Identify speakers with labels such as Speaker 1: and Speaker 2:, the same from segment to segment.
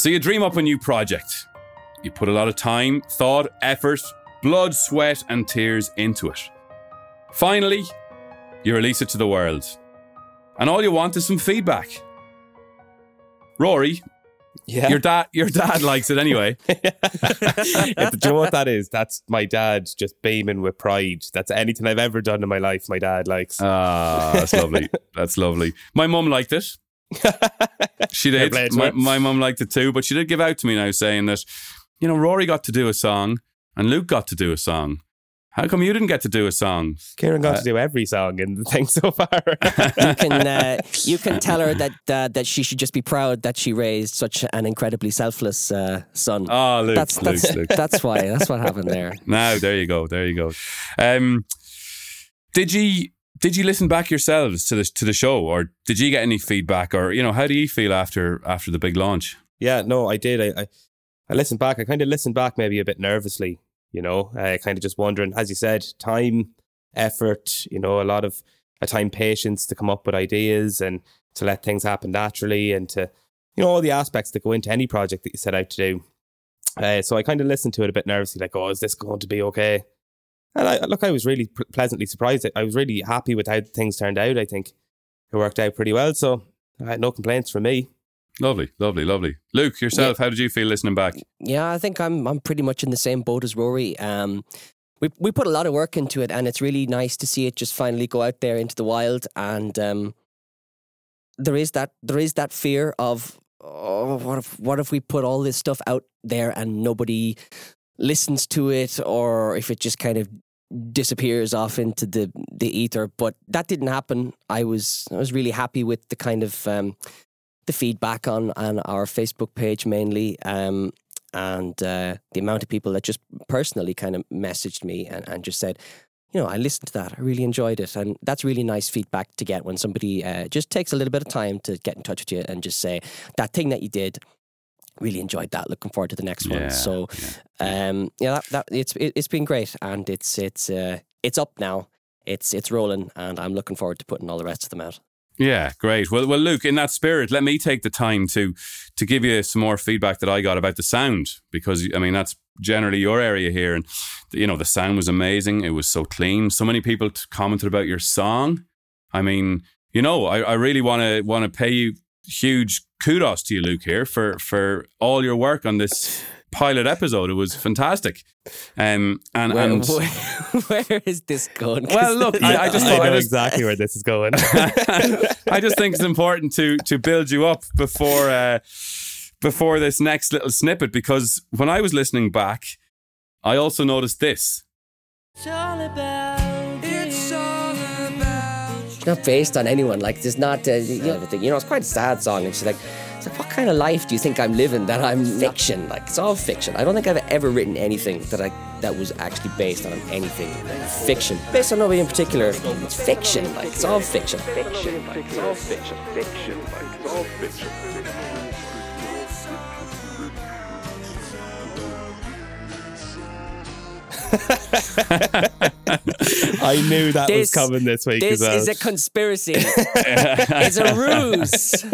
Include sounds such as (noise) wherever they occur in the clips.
Speaker 1: So you dream up a new project. You put a lot of time, thought, effort, blood, sweat, and tears into it. Finally, you release it to the world. And all you want is some feedback. Rory,
Speaker 2: Yeah.
Speaker 1: your dad your dad likes it anyway. (laughs)
Speaker 2: Do you know what that is? That's my dad just beaming with pride. That's anything I've ever done in my life. My dad likes.
Speaker 1: Ah, that's lovely. (laughs) That's lovely. My mum liked it. She did.
Speaker 2: play
Speaker 1: My,
Speaker 2: her.
Speaker 1: my mum liked it too, but she did give out to me now saying that, you know, Rory got to do a song and Luke got to do a song. How come you didn't get to do a song?
Speaker 2: Kieran got
Speaker 1: Uh,
Speaker 2: to do every song in the thing so far. (laughs)
Speaker 3: You can uh, you can tell her that uh, that she should just be proud that she raised such an incredibly selfless uh, son.
Speaker 1: Oh, Luke,
Speaker 3: that's
Speaker 1: Luke,
Speaker 3: that's
Speaker 1: Luke. (laughs)
Speaker 3: that's why that's what happened there.
Speaker 1: Now, there you go. There you go. Um, did you did you listen back yourselves to the to the show, or did you get any feedback, or you know, how do you feel after after the big launch?
Speaker 2: yeah, no, I did. I, I, I listened back. I kind of listened back maybe a bit nervously, you know, uh, kind of just wondering, as you said, time, effort, you know, a lot of a time patience to come up with ideas and to let things happen naturally and to, you know, all the aspects that go into any project that you set out to do. Uh, so I kind of listened to it a bit nervously, like, oh, is this going to be okay? And I, look, I was really p- pleasantly surprised. I was really happy with how things turned out. I think it worked out pretty well. So I had no complaints from me.
Speaker 1: Lovely, lovely, lovely. Luke, yourself, how did you feel listening back?
Speaker 3: Yeah, I think I'm I'm pretty much in the same boat as Rory. Um, we we put a lot of work into it, and it's really nice to see it just finally go out there into the wild. And um, there is that there is that fear of oh, what if what if we put all this stuff out there and nobody listens to it, or if it just kind of disappears off into the the ether. But that didn't happen. I was I was really happy with the kind of um, the feedback on on our Facebook page mainly. Um, and uh, the amount of people that just personally kind of messaged me and, and just said, you know, I listened to that. I really enjoyed it. And that's really nice feedback to get when somebody uh, just takes a little bit of time to get in touch with you and just say, that thing that you did, really enjoyed that. Looking forward to the next
Speaker 1: Yeah,
Speaker 3: one. So,
Speaker 1: yeah.
Speaker 3: um, yeah, that, that it's it, it's been great, and it's it's uh, it's up now. It's it's rolling, and I'm looking forward to putting all the rest of them out.
Speaker 1: Yeah, great. Well, well, Luke, in that spirit, let me take the time to to give you some more feedback that I got about the sound because I mean that's generally your area here, and you know the sound was amazing. It was so clean. So many people commented about your song. I mean, you know, I, I really want to want to pay you huge kudos to you, Luke, here for for all your work on this pilot episode. It was fantastic. Um, and
Speaker 3: Where,
Speaker 1: and
Speaker 3: where, (laughs) where is this going?
Speaker 1: Well, (laughs) look, I- I just
Speaker 2: I
Speaker 1: thought-
Speaker 2: know
Speaker 1: just-
Speaker 2: exactly where this is going. (laughs)
Speaker 1: I just think it's important to to build you up before uh, before this next little snippet because when I was listening back, I also noticed this.
Speaker 3: It's not based on anyone. Like, there's not, uh, you, know, you know, it's quite a sad song. And she's like, it's like, what kind of life do you think I'm living that I'm fiction? Like, it's all fiction. I don't think I've ever written anything that I that was actually based on anything fiction. Based on nobody in particular. It's fiction. Like, it's all fiction. Fiction. Like, it's all fiction. Fiction. Like, it's all fiction. (laughs)
Speaker 2: I knew that was coming this week
Speaker 3: This
Speaker 2: well.
Speaker 3: is a conspiracy. it's a ruse.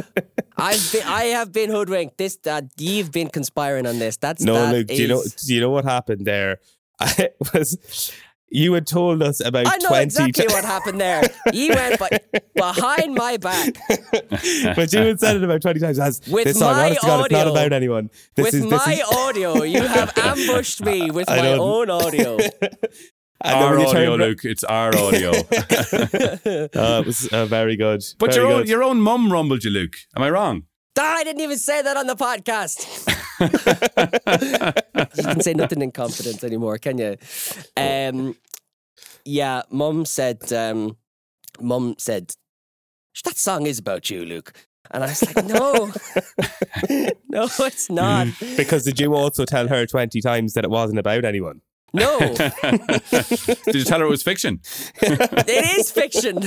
Speaker 3: I've been, I have been hoodwinked. This uh, you've been conspiring on this. That's
Speaker 2: no,
Speaker 3: that
Speaker 2: Luke. Do you know? Do you know what happened there? (laughs) I was you had told us about
Speaker 3: I know
Speaker 2: twenty,
Speaker 3: exactly
Speaker 2: ti-
Speaker 3: what happened there. You went by, behind my back (laughs)
Speaker 2: but you had said it about twenty times. As
Speaker 3: With
Speaker 2: this song,
Speaker 3: my
Speaker 2: honest to God, it's not about anyone. This
Speaker 3: with
Speaker 2: is this
Speaker 3: my
Speaker 2: is, (laughs)
Speaker 3: audio. You have ambushed me with
Speaker 2: I
Speaker 3: my
Speaker 2: don't-
Speaker 3: own audio. (laughs)
Speaker 2: and
Speaker 1: Our audio,
Speaker 2: turned
Speaker 1: Luke. It's our audio.
Speaker 2: Uh, it was uh, very good.
Speaker 1: but
Speaker 2: very
Speaker 1: your own
Speaker 2: good.
Speaker 1: your own mum rumbled you, Luke. Am I wrong?
Speaker 3: I didn't even say that on the podcast. you can say nothing in confidence anymore, can you? Um, yeah, Mum said. Um, Mum said that song is about you, Luke. And I was like, no, (laughs) no, it's not. (laughs)
Speaker 2: because did you also tell her twenty times that it wasn't about anyone?
Speaker 3: No, (laughs)
Speaker 1: Did you tell her it was fiction?
Speaker 3: it is fiction.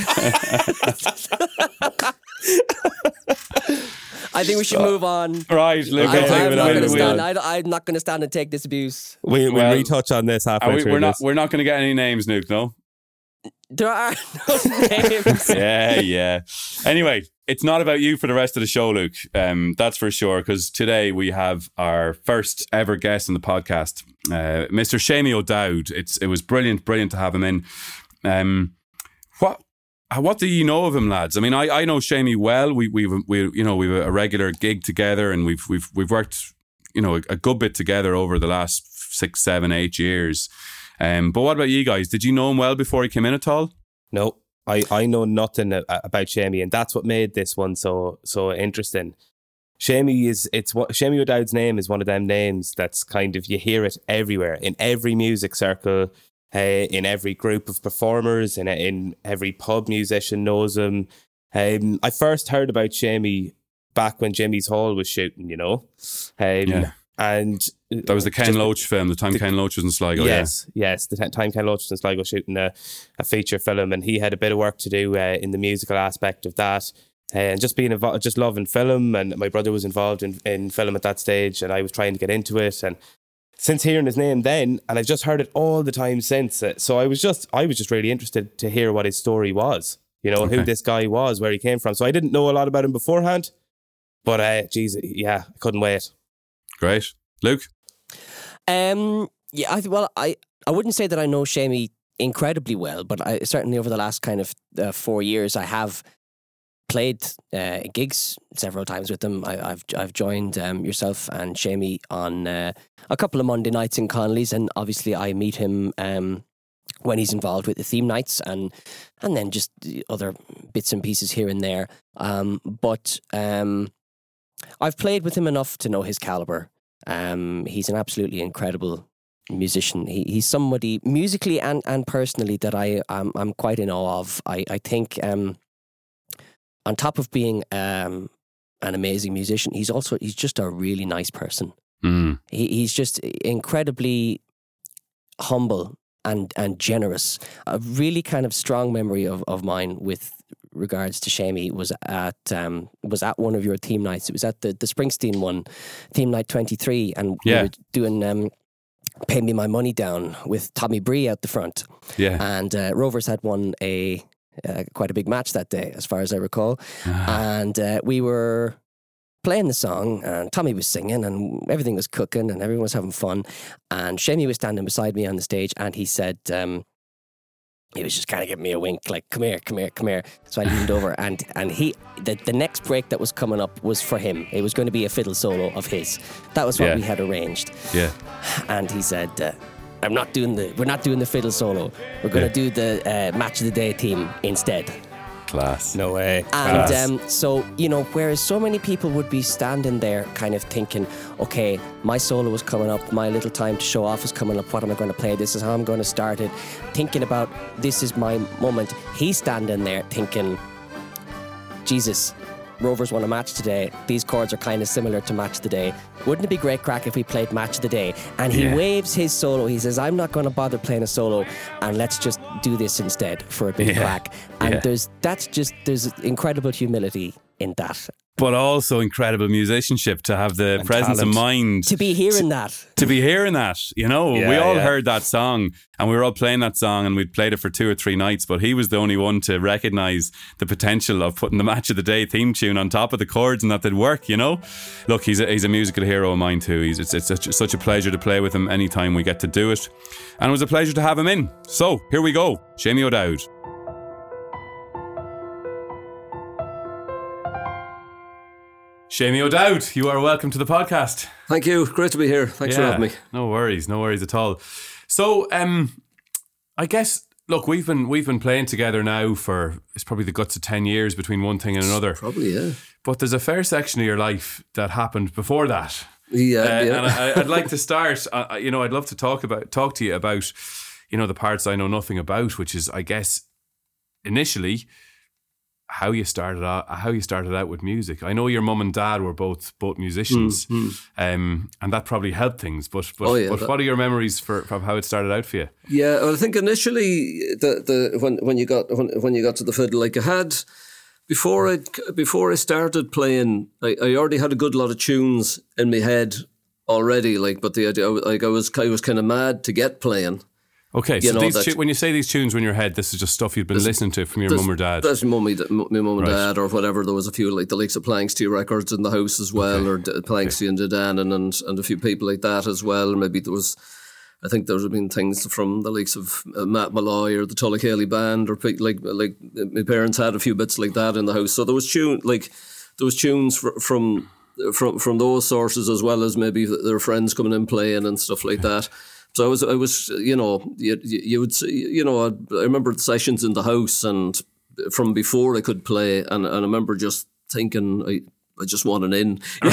Speaker 3: I think we should move on.
Speaker 1: Right, Luke. I'll
Speaker 2: take
Speaker 1: take
Speaker 3: I,
Speaker 2: it
Speaker 3: am not going to stand. I, I'm not going to stand and take this abuse.
Speaker 2: We, we'll
Speaker 1: Well,
Speaker 2: retouch on this
Speaker 1: Are
Speaker 2: halfway
Speaker 1: we,
Speaker 2: through
Speaker 1: we're not
Speaker 2: this.
Speaker 1: we're not going to get any names, Luke. No.
Speaker 3: There are no (laughs) names.
Speaker 1: yeah, yeah. Anyway, it's not about you for the rest of the show, Luke. Um, that's for sure. Because today we have our first ever guest on the podcast, uh, Mr. Seamie O'Dowd. It's it was brilliant, brilliant to have him in. Um, what what do you know of him, lads? I mean, I, I know Seamie well. We we we you know we've a regular gig together, and we've we've we've worked you know a, a good bit together over the last six, seven, eight years. Um, but what about you guys? Did you know him well before he came in at all?
Speaker 2: No, I, I know nothing about Seamie, and that's what made this one so so interesting. Seamie is it's what Seamie O'Dowd's name is one of them names that's kind of you hear it everywhere in every music circle, uh, in every group of performers, in in every pub musician knows him. Um, I first heard about Seamie back when Jimmy's Hall was shooting, you know. Um, yeah. And
Speaker 1: that was the Ken Loach film, the time the, Ken Loach was in Sligo.
Speaker 2: Yes,
Speaker 1: yeah.
Speaker 2: yes, the time Ken Loach was in Sligo shooting a, a feature film, and he had a bit of work to do uh, in the musical aspect of that. Uh, and just being involved, just loving film, and my brother was involved in, in film at that stage, and I was trying to get into it. And since hearing his name then, and I've just heard it all the time since, uh, so I was just, I was just really interested to hear what his story was. You know, okay. who this guy was, where he came from. So I didn't know a lot about him beforehand, but uh, geez, yeah, I couldn't wait.
Speaker 1: Great, Luke.
Speaker 3: Um, yeah, I well, I I wouldn't say that I know Seamie incredibly well, but I certainly over the last kind of uh, four years, I have played uh, gigs several times with them. I, have I've joined um, yourself and Seamie on uh, a couple of Monday nights in Connolly's, and obviously I meet him um, when he's involved with the theme nights and and then just other bits and pieces here and there. Um, but um, I've played with him enough to know his caliber. Um, he's an absolutely incredible musician. He, he's somebody musically and, and personally that I um, I'm quite in awe of. I I think on top of being um, an amazing musician, he's also he's just a really nice person. Mm. He, he's just incredibly humble and and generous. A really kind of strong memory of, of mine with regards to Seamie was at um, was at one of your theme nights. It was at the, the Springsteen one, theme night twenty three, and yeah. we were doing um, "Pay Me My Money Down" with Tommy Bree out the front.
Speaker 1: Yeah,
Speaker 3: and uh, Rovers had won a uh, quite a big match that day, as far as I recall, ah. and uh, we were playing the song and Tommy was singing and everything was cooking and everyone was having fun and Seamie was standing beside me on the stage and he said um, he was just kind of giving me a wink, like "Come here, come here, come here." So I leaned over, and and he the the next break that was coming up was for him. It was going to be a fiddle solo of his. That was what yeah. we had arranged.
Speaker 1: Yeah.
Speaker 3: And he said, uh, "I'm not doing the. We're not doing the fiddle solo. We're going to yeah. do the uh, match of the day theme instead."
Speaker 1: Class.
Speaker 2: No way.
Speaker 3: And um, so, you know, whereas so many people would be standing there kind of thinking, okay, my solo is coming up, my little time to show off is coming up, what am I going to play? This is how I'm going to start it. Thinking about this is my moment. He's standing there thinking, Jesus, Rovers won a match today. These chords are kind of similar to Match the Day. Wouldn't it be great crack if we played Match of the Day? And he yeah. waves his solo. He says, I'm not going to bother playing a solo and let's just do this instead for a big yeah. crack. And yeah. there's that's just there's incredible humility in that
Speaker 1: but also incredible musicianship to have the and presence talent. of mind.
Speaker 3: To be hearing to, that.
Speaker 1: to be hearing that you know yeah, we all yeah. heard that song and we were all playing that song and we'd played it for two or three nights but he was the only one to recognize the potential of putting the match of the day theme tune on top of the chords and that they'd work you know? Look he's a, he's a musical hero of mine too. He's it's, it's such, such a pleasure to play with him anytime we get to do it. And it was a pleasure to have him in. So here we go. Seamie O'Dowd Seamie O'Dowd, you are welcome to the podcast.
Speaker 4: Thank you. Great to be here. Thanks yeah, for having me.
Speaker 1: No worries, no worries at all. So, um, I guess look, we've been we've been playing together now for it's probably the guts of ten years between one thing and another.
Speaker 4: Probably, yeah.
Speaker 1: But there's a fair section of your life that happened before that.
Speaker 4: Yeah, uh, yeah.
Speaker 1: And I, would like to (laughs) start. Uh, you know, I'd love to talk about talk to you about, you know, the parts I know nothing about, which is, I guess, initially how you started out how you started out with music. I know your mum and dad were both both musicians, mm, um, and that probably helped things. But but, oh, yeah, but that, what are your memories for from how it started out for you?
Speaker 4: Yeah, well, I think initially the the when when you got when, when you got to the fiddle, like I had before I before I started playing, I, I already had a good lot of tunes in my head already. Like, but the idea like I was I was kind of mad to get playing
Speaker 1: Okay, so
Speaker 4: You know,
Speaker 1: these tu- when you say these tunes in your head, this is just stuff you've been listening to from your mum or dad.
Speaker 4: That's my mummy, my mum and
Speaker 1: Right.
Speaker 4: dad, or whatever. There was a few like the likes of Planxty records in the house as well, or D- Planxty and De Dannan, and and a few people like that as well. Maybe there was. I think there have been things from the likes of uh, Matt Molloy or the Tulla Céilí band, or pe- like like uh, my parents had a few bits like that in the house. So there was tune like there was tunes fr- from from from those sources as well as maybe their friends coming in playing and stuff like that. So I was, I was, you know, you, you would, see, you know, I, I remember the sessions in the house and from before I could play, and, and I remember just thinking, I, I just want an in, (laughs) know?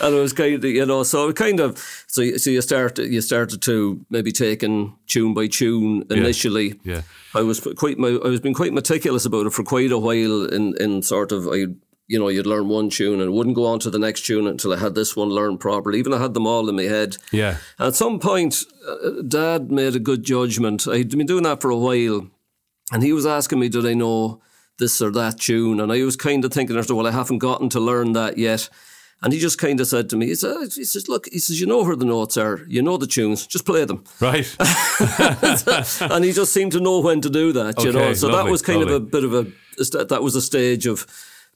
Speaker 4: and it was kind of, you know, so kind of, so you- so you start, you started to maybe taking tune by tune initially.
Speaker 1: yeah.
Speaker 4: I was quite, my, I was being quite meticulous about it for quite a while. In in sort of, I, you know, you'd learn one tune and wouldn't go on to the next tune until I had this one learned properly. Even I had them all in my head.
Speaker 1: Yeah.
Speaker 4: At some point, uh, Dad made a good judgment. I'd been doing that for a while, and he was asking me, "Did I know this or that tune?" And I was kind of thinking, "Well, I haven't gotten to learn that yet." And he just kind of said to me, he says, he says, look, he says, you know where the notes are, you know the tunes, just play them.
Speaker 1: Right. (laughs)
Speaker 4: and he just seemed to know when to do that, you know.
Speaker 1: Okay,
Speaker 4: So that was kind of a bit of a, that was a stage of,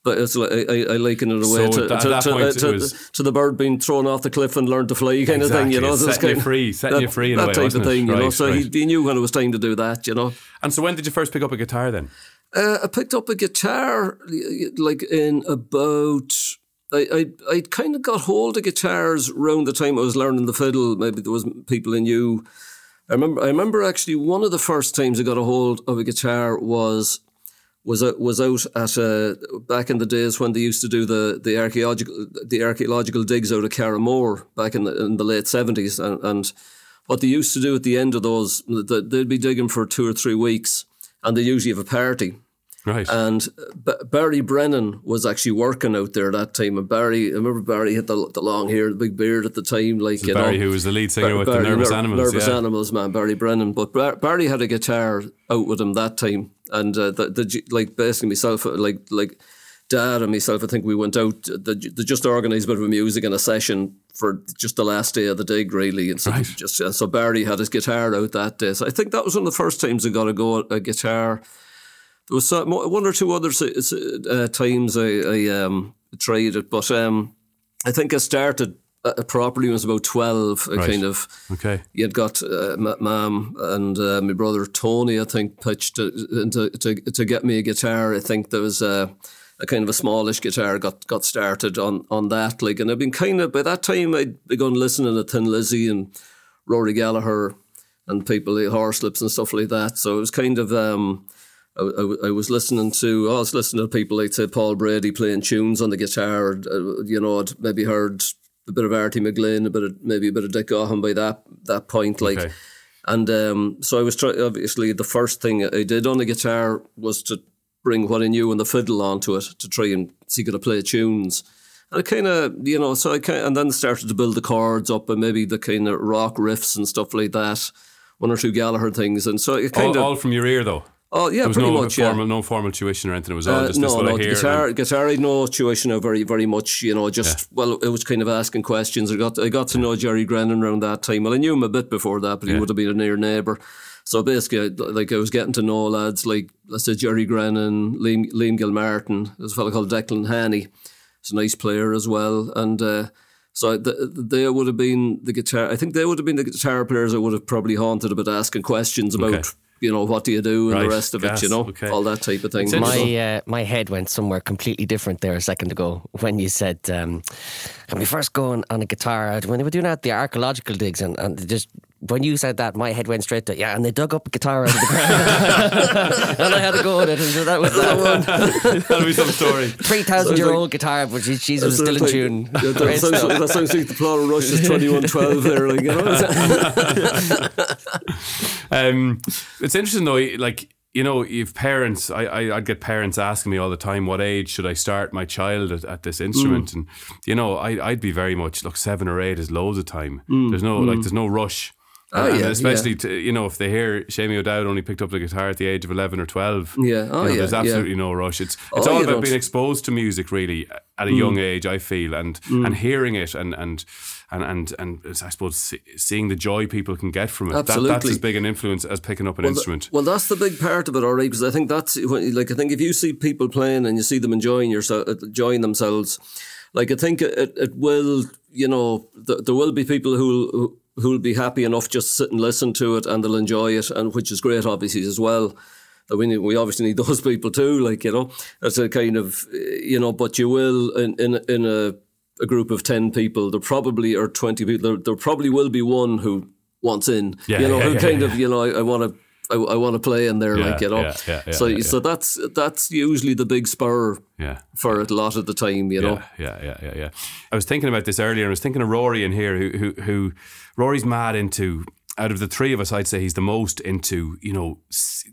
Speaker 4: but it's like, I, I liken it away
Speaker 1: So
Speaker 4: to, to, to, to,
Speaker 1: was-
Speaker 4: to the bird being thrown off the cliff and learned to fly kind of thing, you know.
Speaker 1: Exactly,
Speaker 4: So
Speaker 1: setting
Speaker 4: kind of-
Speaker 1: free, setting you free in
Speaker 4: that
Speaker 1: way,
Speaker 4: type of
Speaker 1: it?
Speaker 4: thing, you know. So
Speaker 1: right.
Speaker 4: he, he knew when it was time to do that, you know.
Speaker 1: and so when did you first pick up a guitar then?
Speaker 4: Uh, I picked up a guitar like in about. I I I kind of got hold of guitars around the time I was learning the fiddle. Maybe there was people in you. I remember. I remember actually one of the first times I got a hold of a guitar was was out, was out at uh, back in the days when they used to do the the archaeological the archaeological digs out of Carrowmore back in the in the late seventies. And, and what they used to do at the end of those they'd be digging for two or three weeks and they usually have a party
Speaker 1: Right.
Speaker 4: and B- Barry Brennan was actually working out there that time. And Barry, I remember Barry had the, the long hair, the big beard at the time, like you
Speaker 1: Barry,
Speaker 4: know.
Speaker 1: who was the lead singer
Speaker 4: Bar-
Speaker 1: with the Nervous
Speaker 4: Ner-
Speaker 1: Animals.
Speaker 4: Nervous
Speaker 1: yeah.
Speaker 4: Animals, man, Barry Brennan. But Bar- Barry had a guitar out with him that time, and uh, the, the like basically myself, uh, like like Dad and myself, I think we went out. They, they just organised a bit of music and a session for just the last day of the dig, really. And so
Speaker 1: Right.
Speaker 4: just uh, so Barry had his guitar out that day. So I think that was one of the first times I got a go a guitar. There was some, one or two other uh, times I, I um, tried it, but um, I think I started uh, properly when I was about twelve. I
Speaker 1: Right.
Speaker 4: kind of
Speaker 1: Okay.
Speaker 4: you had got uh, ma- mum and uh, my brother Tony, I think, pitched to, to, to, to get me a guitar. I think there was a, a kind of a smallish guitar got got started on on that. Like, and I've been kind of by that time I'd begun listening to Thin Lizzy and Rory Gallagher and people like Horslips and stuff like that. So it was kind of. Um, I, I, I was listening to, I was listening to people like say Paul Brady playing tunes on the guitar. Uh, you know, I'd maybe heard a bit of Arty McGlynn, a bit of maybe a bit of Dick Gaughan by that that point. Like,
Speaker 1: Okay.
Speaker 4: and um, so I was trying. Obviously, the first thing I did on the guitar was to bring what I knew and the fiddle onto it to try and see could I play tunes. And I kind of, you know, so I kind and then started to build the chords up and maybe the kind of rock riffs and stuff like that. One or two Gallagher things, and so it kind
Speaker 1: All,
Speaker 4: of.
Speaker 1: all from your ear, though.
Speaker 4: Oh yeah,
Speaker 1: There was
Speaker 4: pretty
Speaker 1: no
Speaker 4: much. yeah.
Speaker 1: no formal tuition or anything. It was all
Speaker 4: Uh,
Speaker 1: just
Speaker 4: no, no,
Speaker 1: I
Speaker 4: guitar,
Speaker 1: and-
Speaker 4: guitar, I know tuition now very, very much. You know, just well, it was kind of asking questions. I got, I got to know Jerry Grennan around that time. Well, I knew him a bit before that, but he
Speaker 1: Yeah.
Speaker 4: would have been a near neighbour. So basically, like I was getting to know lads like let's say Jerry Grennan, Liam, Liam Gilmartin. There's a fellow called Declan Haney. He's a nice player as well, and. Uh, so th- they would have been the guitar. I think they would have been the guitar players I would have probably haunted about asking questions about,
Speaker 1: Okay.
Speaker 4: You know, what do you do and
Speaker 1: Right,
Speaker 4: the rest of
Speaker 1: gas,
Speaker 4: it, you know,
Speaker 1: okay.
Speaker 4: all that type of thing.
Speaker 3: My uh, my head went somewhere completely different there a second ago when you said um, when we first go on, on a guitar when they were doing that the archaeological digs and, and just when you said that my head went straight to yeah and they dug up a guitar out of the ground (laughs) and I had to go with it and so that was that one (laughs)
Speaker 1: That'll be some story.
Speaker 3: three thousand year old guitar but she, she's was still in
Speaker 4: like-
Speaker 3: tune.
Speaker 4: Yeah, that,
Speaker 3: Great
Speaker 4: sounds,
Speaker 3: stuff.
Speaker 4: that sounds like the plot of Rush's 2112 there. Like, you know? (laughs)
Speaker 1: Um, it's interesting though, like you know, you've parents. I, I I'd get parents asking me all the time, what age should I start my child at, at this instrument? Mm. And you know, I I'd be very much look seven or eight is loads of time. Mm. There's no like mm. there's no rush.
Speaker 4: Oh,
Speaker 1: and
Speaker 4: yeah,
Speaker 1: especially to, you know if they hear Seamie O'Dowd only picked up the guitar at the age of eleven or twelve.
Speaker 4: Yeah. Oh,
Speaker 1: you know,
Speaker 4: yeah,
Speaker 1: there's
Speaker 4: yeah.
Speaker 1: absolutely no rush. It's it's
Speaker 4: Oh,
Speaker 1: all about
Speaker 4: don't- Mm.
Speaker 1: being exposed to music really at a young age. I feel and and hearing it and and and and and I suppose see- seeing the joy people can get from it. That, that's as big an influence as picking up an
Speaker 4: Well,
Speaker 1: instrument.
Speaker 4: well, that's the big part of it, all right. Because I think that's when- like I think if you see people playing and you see them enjoying yourself, enjoying themselves, like I think it, it will, you know, th- there will be people who who'll be happy enough just to sit and listen to it and they'll enjoy it, and which is great, obviously as well. That we need, we obviously need (laughs) those people too, like you know, that's a kind of uh, you know, but you will in in in a a group of ten people, there probably or twenty people, there, there probably will be one who wants in,
Speaker 1: Yeah,
Speaker 4: you know,
Speaker 1: yeah,
Speaker 4: who
Speaker 1: yeah,
Speaker 4: kind of you know, I, I want to. I, I want to play in there,
Speaker 1: Yeah,
Speaker 4: like you know.
Speaker 1: yeah, yeah, yeah,
Speaker 4: so, so that's that's usually the big spur
Speaker 1: yeah.
Speaker 4: for it a lot of the time, you know.
Speaker 1: Yeah, yeah, yeah, yeah. I was thinking about this earlier. and I was thinking of Rory in here, who, who, who, Rory's mad into. Out of the three of us, I'd say he's the most into. You know,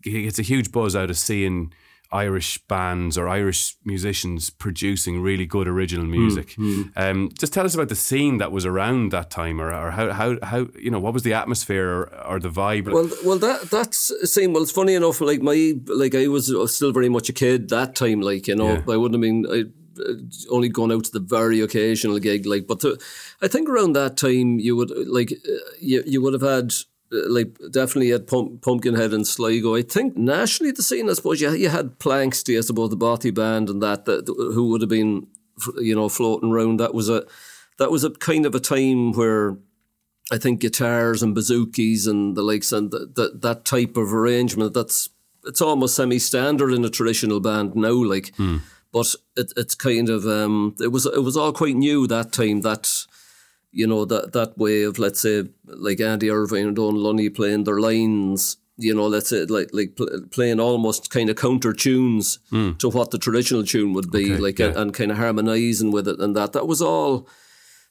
Speaker 1: he gets a huge buzz out of seeing Irish bands or Irish musicians producing really good original music. Um, just tell us about the scene that was around that time, or, or how, how, how, you know, what was the atmosphere or, or the vibe?
Speaker 4: Well, well, that that's same. Well, it's funny enough. Like my, like I was still very much a kid that time. Like you know,
Speaker 1: Yeah.
Speaker 4: I wouldn't have been I, uh, only gone out to the very occasional gig. Like, but to, I think around that time you would like uh, you you would have had. Uh, Like definitely at Pump, Pumpkinhead and Sligo. I think nationally the scene. I suppose you you had Planxty, I suppose the Bothy band and that, that who would have been, you know, floating around. That was a that was a kind of a time where I think guitars and bouzoukis and the likes and th th that type of arrangement that's it's almost semi-standard in a traditional band now like but it, it's kind of um it was it was all quite new that time that you know that that way of let's say like Andy Irvine and Donal Lunny playing their lines you know let's say like like pl- playing almost kind of counter tunes to what the traditional tune would be
Speaker 1: Okay,
Speaker 4: like
Speaker 1: yeah.
Speaker 4: and, and kind of harmonizing with it and that. That was all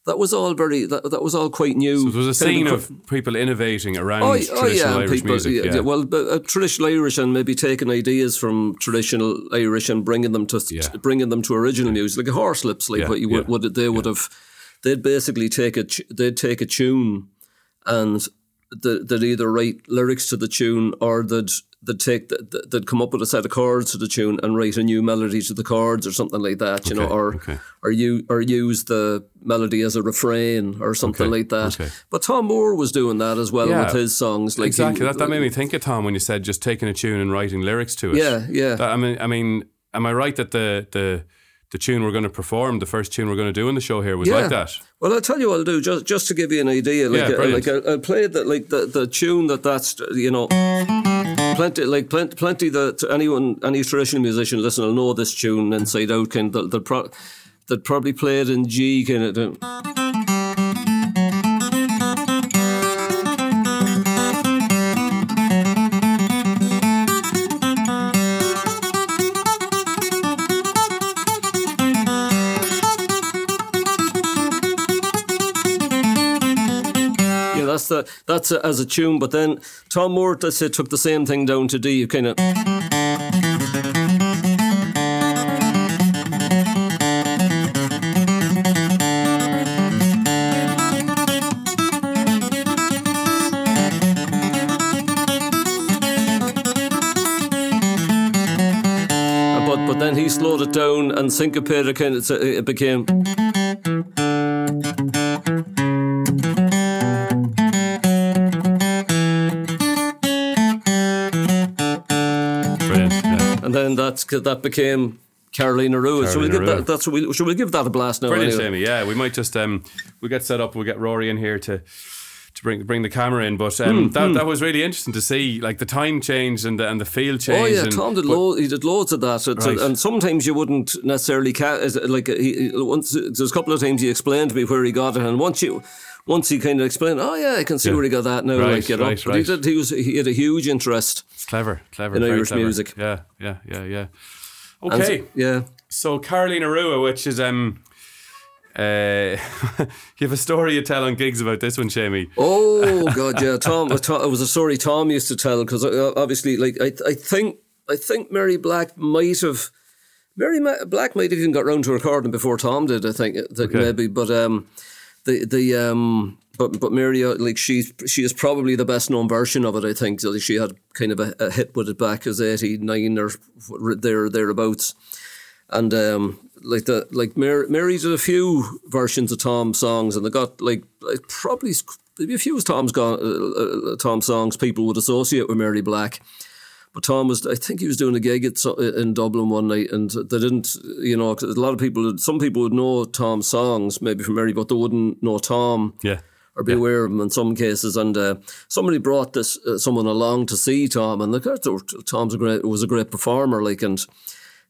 Speaker 4: that was all very that, that was all quite new.
Speaker 1: So there was a scene
Speaker 4: cr-
Speaker 1: of people innovating around
Speaker 4: Oh,
Speaker 1: traditional
Speaker 4: oh yeah,
Speaker 1: Irish
Speaker 4: people,
Speaker 1: music.
Speaker 4: yeah,
Speaker 1: Yeah,
Speaker 4: yeah, well, but, uh, traditional Irish and maybe taking ideas from traditional Irish and bringing them to bringing them to original music, like a Horslips, like
Speaker 1: Yeah,
Speaker 4: what you would, would they would have, they'd basically take a they'd take a tune, and they'd, either write lyrics to the tune or they'd they'd take the, they'd come up with a set of chords to the tune and write a new melody to the chords or something like that, you know, or
Speaker 1: okay.
Speaker 4: or you or use the melody as a refrain or something
Speaker 1: Okay,
Speaker 4: like that.
Speaker 1: okay.
Speaker 4: But Thom Moore was doing that as well
Speaker 1: Yeah,
Speaker 4: with his songs, like he-
Speaker 1: exactly. that, that made me think of Thom when you said just taking a tune and writing lyrics to it.
Speaker 4: Yeah, yeah.
Speaker 1: I mean, I mean, am I right that the the the tune we're going to perform, the first tune we're going to do in the show here, was
Speaker 4: Yeah.
Speaker 1: like that?
Speaker 4: Well, I'll tell you what I'll do just just to give you an idea. Like,
Speaker 1: Yeah,
Speaker 4: uh,
Speaker 1: brilliant.
Speaker 4: like I'll, I'll play the like the, the tune that that's you know plenty like plenty plenty that anyone any traditional musician listen will know this tune inside out. Kind of, they'll, pro- they'll probably play it in G kind of. That's the that's a, as a tune. But then Thom Moore, let's say, took the same thing down to D. You kind of. But but then he slowed it down and syncopated. Kind of, it became. And that's that became Carolina Rua. So we'll give that. That's we should we give that a blast now?
Speaker 1: Brilliant,
Speaker 4: anyway?
Speaker 1: Seamie. Yeah, we might just um, we get set up. We'll get Rory in here to to bring bring the camera in. But um,
Speaker 4: Hmm,
Speaker 1: that that was really interesting to see, like the time change and the and the feel change.
Speaker 4: Oh yeah,
Speaker 1: and,
Speaker 4: Thom did he did loads of that,
Speaker 1: Right.
Speaker 4: and sometimes you wouldn't necessarily ca- like he, he- once there's a couple of times he explained to me where he got it, and once you once he kind of explained, oh yeah, I can see
Speaker 1: Yeah.
Speaker 4: where he got that now,
Speaker 1: Right,
Speaker 4: like you know.
Speaker 1: right,
Speaker 4: he did, he was he had a huge interest.
Speaker 1: It's clever, clever,
Speaker 4: In Irish
Speaker 1: clever.
Speaker 4: music.
Speaker 1: Yeah, yeah, yeah, yeah.
Speaker 4: And
Speaker 1: Okay,
Speaker 4: yeah.
Speaker 1: so Carolina Rua, which is um. (laughs) Uh, (laughs) you have a story you tell on gigs about this one, Seamie.
Speaker 4: Oh (laughs) God, yeah. Thom, uh, Thom, it was a story Thom used to tell because obviously, like I, I think, I think Mary Black might have, Mary Black might have even got round to recording before Thom did. I think, I think maybe, but um, the the um,
Speaker 5: but but Mary, uh, like she she is probably the best known version of it. I think she had kind of a, a hit with it back as eighty nine or there thereabouts, and um, like the like Mary, Mary did a few versions of Thom's songs, and they got like, like probably maybe a few of Thom's gone, uh, uh, Thom songs people would associate with Mary Black. But Thom was, I think he was doing a gig at, in Dublin one night, and they didn't, you know, a lot of people, some people would know Thom's songs, maybe from Mary, but they wouldn't know Thom.
Speaker 1: Yeah.
Speaker 5: Or be yeah. aware of him in some cases, and uh, somebody brought this uh, someone along to see Thom, and like Thom's a great was a great performer, like and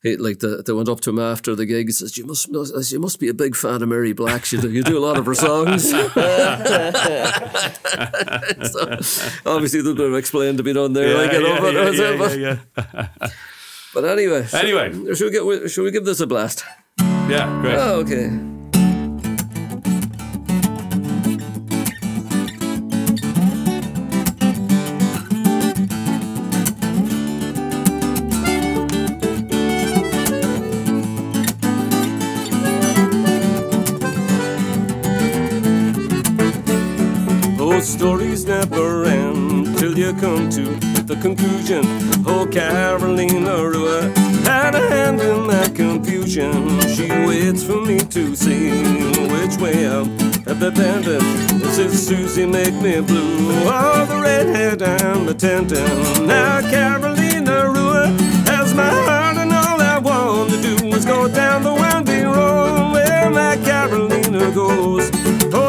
Speaker 5: he, like the, they went up to him after the gig. He says, "You must, you must be a big fan of Mary Black. You do, you do a lot of her songs." (laughs) so, obviously, there's a bit of explain to be done there.
Speaker 1: Yeah,
Speaker 5: like,
Speaker 1: yeah,
Speaker 5: but,
Speaker 1: yeah, yeah, yeah. (laughs)
Speaker 5: but anyway,
Speaker 1: anyway,
Speaker 5: should, should we get should we give this a blast?
Speaker 1: Yeah, great.
Speaker 5: Oh, okay.
Speaker 4: Stories never end till you come to the conclusion. Oh, Carolina Rua had a hand in that confusion. She waits for me to see which way up at the bandit. This is Susie, make me blue. Oh, the redhead and the tenton. Now, Carolina Rua has my heart, and all I want to do is go down the windy road where my Carolina goes.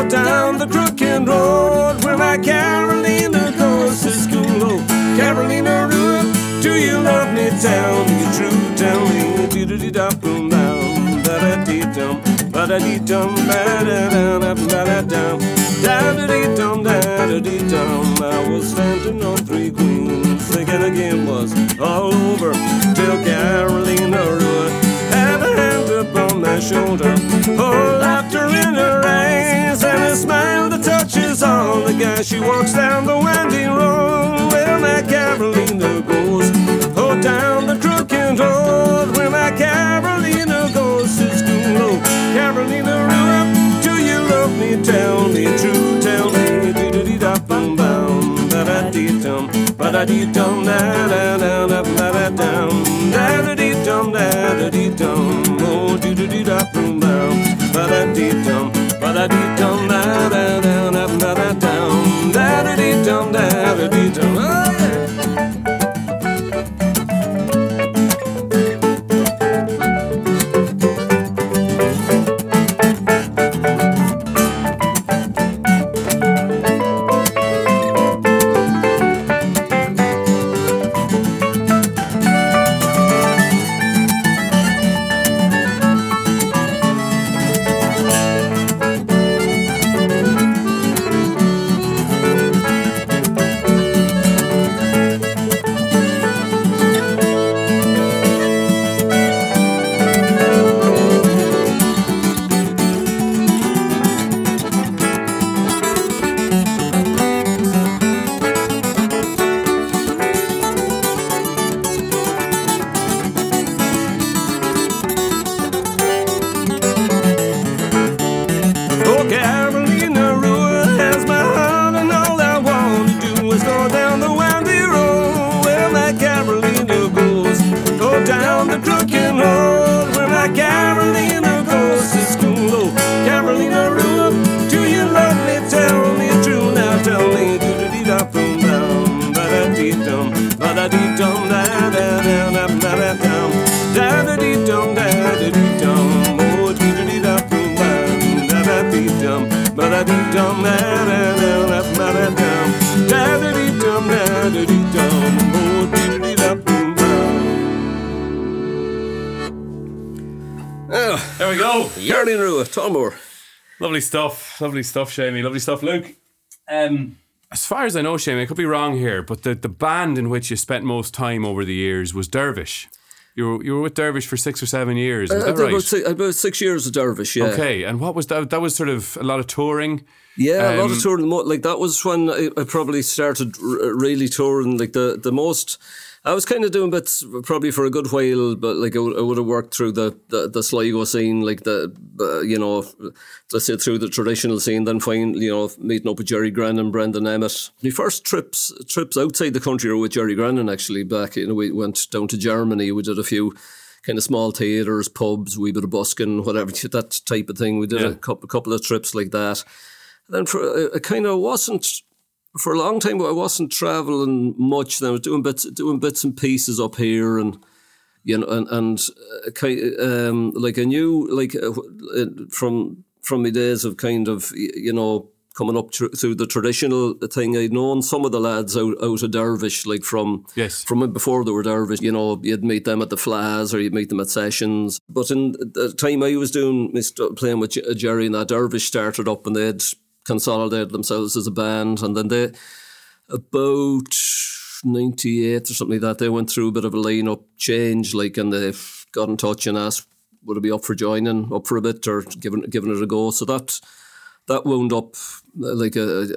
Speaker 4: Oh, down the crooked road where my Carolina goes to school. Oh, Carolina Rua, do you love me? Tell me true, tell me. Do do da boom down, da da dee dum, ba da dee dum, ba da da da ba da dum, da da dee dum, da da dee dum. I was standing on three queens, thinking the game was all over till She walks down the winding road where my Carolina goes. Oh, down the crooked road where my Carolina goes to school. Oh, Carolina, do you love me? Tell me true, tell me. Do do da bum bum, da da dee dum, ba da dee dum, da da da da ba da dum, da da dee dum, da da dee dum. Oh, do do dee da bum bum, ba da dee dum, ba da dee dum, da da da da dee
Speaker 1: we go.
Speaker 5: Carolina Rua, Thom Moore.
Speaker 1: Lovely stuff. Lovely stuff, Seamie. Lovely stuff, Luke. Um, as far as I know, Seamie, I could be wrong here, but the, the band in which you spent most time over the years was Dervish. You were, you were with Dervish for six or seven years. Was
Speaker 5: I
Speaker 1: that right?
Speaker 5: about, six, about six years of Dervish, yeah.
Speaker 1: Okay, and what was that? That was sort of a lot of touring.
Speaker 5: Yeah, a lot
Speaker 1: Um,
Speaker 5: of touring. Like that was when I, I probably started r- really touring. Like the the most,
Speaker 4: I was kind of doing bits probably for a good while, but like I would, I would have worked through the, the, the Sligo scene, like the, uh, you know, let's say through the traditional scene, then find, you know, meeting up with Jerry Grennan and Brendan Emmett. My first trips trips outside the country were with Jerry Grennan actually back, you know, we went down to Germany, we did a few kind of small theatres, pubs, wee bit of busking, whatever, (laughs) that type of thing. We did
Speaker 1: Yeah.
Speaker 4: a couple, couple of trips like that. And Then for I kind of wasn't for a long time. I wasn't traveling much. Then I was doing bits, doing bits and pieces up here, and you know, and and uh, kind um, like I knew like uh, from from my days of kind of you know coming up thr- through the traditional thing. I'd known some of the lads out out of Dervish, like from
Speaker 1: Yes.
Speaker 4: from before they were Dervish. You know, you'd meet them at the Fleadhs or you'd meet them at sessions. But in the time I was doing playing with Jerry and that Dervish started up and they'd consolidated themselves as a band, and then they about 98 or something like that, they went through a bit of a lineup change, like, and they got in touch and asked, would it be up for joining, up for a bit, or giving giving it a go? So that that wound up uh, like a,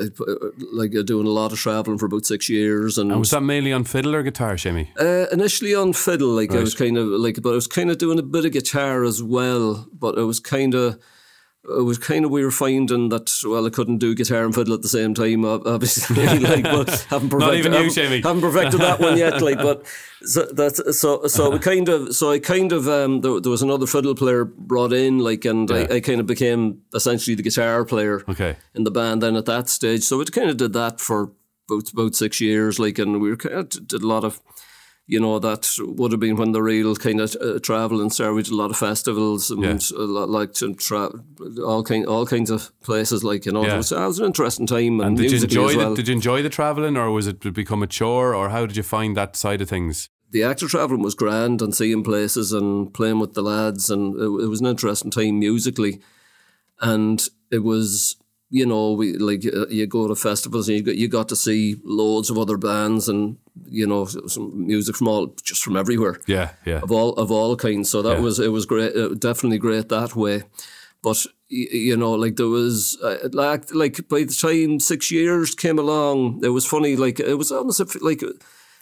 Speaker 4: like a doing a lot of traveling for about six years, and,
Speaker 1: And was that mainly on fiddle or guitar, Seamie?
Speaker 4: uh, initially on fiddle, like I was kind of like, but I was kind of doing a bit of guitar as well. But I was kind of, it was kind of we were finding that well, I couldn't do guitar and fiddle at the same time. Obviously, (laughs) like, but (laughs) haven't perfected,
Speaker 1: Not even you,
Speaker 4: haven't,
Speaker 1: Seamie.
Speaker 4: haven't perfected that one yet. Like, but (laughs) so that's so so we kind of so I kind of um there, there was another fiddle player brought in, like, and
Speaker 1: Yeah.
Speaker 4: I, I kind of became essentially the guitar player
Speaker 1: Okay.
Speaker 4: in the band then at that stage. So it kind of did that for about about six years, like, and we were kind of did a lot of, you know, that would have been when the real kind of uh, travel and started. We did a lot of festivals and
Speaker 1: Yeah.
Speaker 4: a lot, like to tra- all kind all kinds of places, like you know.
Speaker 1: Yeah.
Speaker 4: It, was, it was an interesting time and,
Speaker 1: And did you enjoy
Speaker 4: well.
Speaker 1: the Did you enjoy the traveling, or was it become a chore, or how did you find that side of things?
Speaker 4: the actor traveling was grand and seeing places and playing with the lads and it, it was an interesting time musically and it was you know we like uh, you go to festivals and you got you got to see loads of other bands and you know some music from all just from everywhere
Speaker 1: Yeah, yeah.
Speaker 4: of all of all kinds. So that
Speaker 1: Yeah.
Speaker 4: was it was great, uh, definitely great that way. But you know, like there was uh, like like by the time six years came along, it was funny. Like it was almost if- like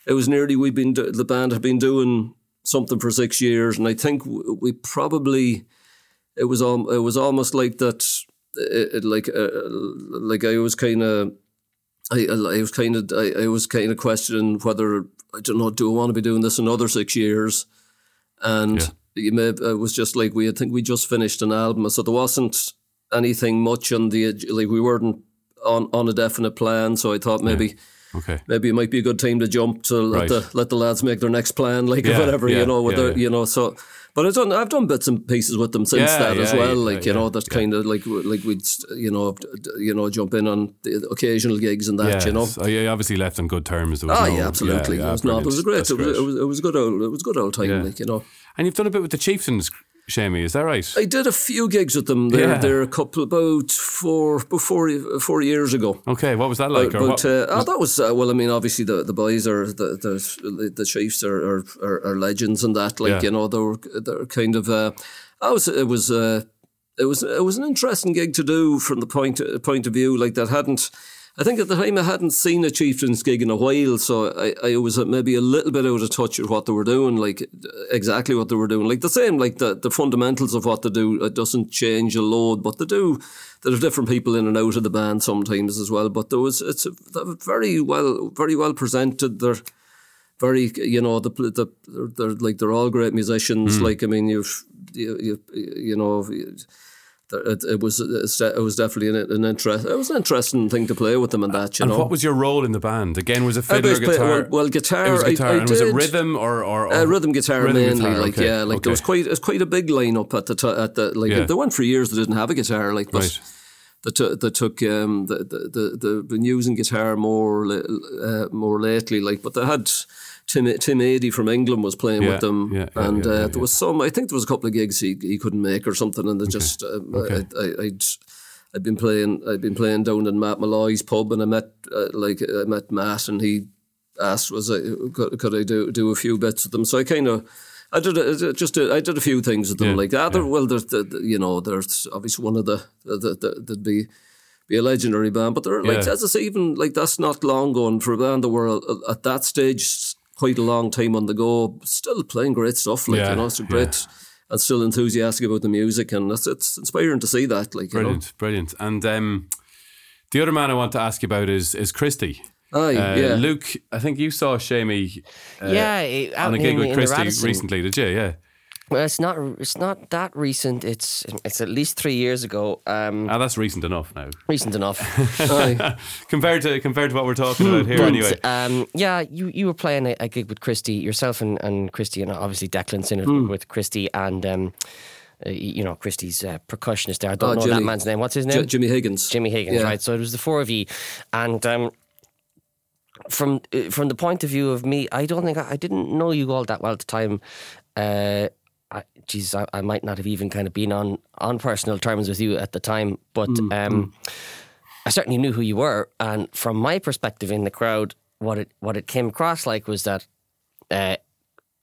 Speaker 4: it was nearly we've been do- the band had been doing something for six years, and I think we probably it was um, it was almost like that. It, it, like uh, like I was kind of. I, I was kind of I, I was kind of questioning whether I don't know do I want to be doing this another six years, and
Speaker 1: Yeah.
Speaker 4: you may, it was just like we I think we just finished an album, so there wasn't anything much on the edge- like we weren't on on a definite plan. So I thought maybe
Speaker 1: Okay.
Speaker 4: maybe it might be a good time to jump to let
Speaker 1: Right.
Speaker 4: the let the lads make their next plan, like
Speaker 1: Yeah,
Speaker 4: whatever
Speaker 1: yeah,
Speaker 4: you know.
Speaker 1: Yeah, yeah.
Speaker 4: you know, so. But I've done I've done bits and pieces with them since
Speaker 1: Yeah,
Speaker 4: that as well.
Speaker 1: yeah,
Speaker 4: like you
Speaker 1: yeah,
Speaker 4: know, that kind of like like we'd you know you know jump in on the occasional gigs and that. You know.
Speaker 1: Oh, yeah, obviously left on good terms. There was
Speaker 4: Oh
Speaker 1: no-
Speaker 4: yeah, absolutely.
Speaker 1: yeah,
Speaker 4: it was not. It was a great. It was, it was. It was good old. It was good old time.
Speaker 1: Yeah.
Speaker 4: Like you know.
Speaker 1: And you've done a bit with the Chieftains, Seamie, is that right?
Speaker 4: I did a few gigs with them. They're,
Speaker 1: Yeah.
Speaker 4: they're a couple about four, about four, four years ago.
Speaker 1: Okay, what was that like?
Speaker 4: But, but uh, oh, that was uh, well. I mean, obviously the, the boys are the the, the Chiefs are, are, are, are legends and that. Like
Speaker 1: Yeah.
Speaker 4: you know, they were they're kind of. Uh, I was it was uh, it was it was an interesting gig to do from the point point of view like that hadn't. I think at the time I hadn't seen a Chieftains gig in a while, so I, I was maybe a little bit out of touch with what they were doing, like exactly what they were doing. Like the same, like the, the fundamentals of what they do, it doesn't change a load, but they do. There's different people in and out of the band sometimes as well. But there was it's a, very well, very well presented. They're very, you know, the the they're, they're like they're all great musicians.
Speaker 1: Hmm.
Speaker 4: Like I mean, you've you you, you know. It, it was it was definitely an, an interest. It was an interesting thing to play with them and that. You
Speaker 1: and
Speaker 4: know,
Speaker 1: what was your role in the band? Again, was it
Speaker 4: I
Speaker 1: fiddle or
Speaker 4: was play-
Speaker 1: guitar?
Speaker 4: well, well, guitar.
Speaker 1: it was guitar.
Speaker 4: I
Speaker 1: and was it rhythm or or, or
Speaker 4: uh, rhythm guitar
Speaker 1: Rhythm
Speaker 4: mainly,
Speaker 1: guitar,
Speaker 4: like
Speaker 1: okay,
Speaker 4: yeah, like
Speaker 1: okay.
Speaker 4: there was quite it was quite a big lineup at the t- at the like
Speaker 1: Yeah.
Speaker 4: they went for years they didn't have a guitar like but
Speaker 1: Right.
Speaker 4: they, took they took um the the the, the been using guitar more uh, more lately like but they had Tim Tim Edey from England was playing
Speaker 1: Yeah,
Speaker 4: with them.
Speaker 1: yeah, yeah,
Speaker 4: and uh, there was some I think there was a couple of gigs he, he couldn't make or something and they just um,
Speaker 1: okay.
Speaker 4: I, I, I'd I'd been playing I'd been playing down in Matt Molloy's pub and I met uh, like I met Matt and he asked was I could, could I do do a few bits with them? So I kind of I did a, just a, I did a few things with them like that. Well there's the, the- you know there's obviously one of the the, the, the that'd be be a legendary band but they're like
Speaker 1: Yeah.
Speaker 4: as I say even like that's not long gone for a band that were at that stage quite a long time on the go, still playing great stuff. Like
Speaker 1: Yeah,
Speaker 4: you know, it's a great and still enthusiastic about the music, and it's, it's inspiring to see that. Like you know,
Speaker 1: Brilliant, brilliant. And um, the other man I want to ask you about is is Christy.
Speaker 4: aye,
Speaker 1: Uh,
Speaker 4: yeah.
Speaker 1: Luke, I think you saw Seamie uh,
Speaker 3: yeah, it- out
Speaker 1: on a gig
Speaker 3: in-
Speaker 1: with Christy recently, did you? Yeah.
Speaker 3: Well, it's not. It's not that recent. It's it's at least three years ago. Um,
Speaker 1: Ah, that's recent enough now.
Speaker 3: recent enough. (laughs)
Speaker 1: compared to compared to what we're talking about here, anyway.
Speaker 3: Um, yeah, you, you were playing a, a gig with Christy yourself and, and Christy, and obviously Declan's in it
Speaker 4: Hmm.
Speaker 3: with Christy and um, uh, you know Christy's uh, percussionist there. I don't
Speaker 4: Oh,
Speaker 3: know that man's name. What's his
Speaker 4: J-
Speaker 3: name?
Speaker 4: Jimmy Higgins.
Speaker 3: Jimmy Higgins,
Speaker 4: Yeah.
Speaker 3: right? So it was the four of you, and um, from uh, from the point of view of me, I don't think I, I didn't know you all that well at the time. Uh, I, geez, I, I might not have even kind of been on on personal terms with you at the time, but um, I certainly knew who you were. And from my perspective in the crowd, what it what it came across like was that. Uh,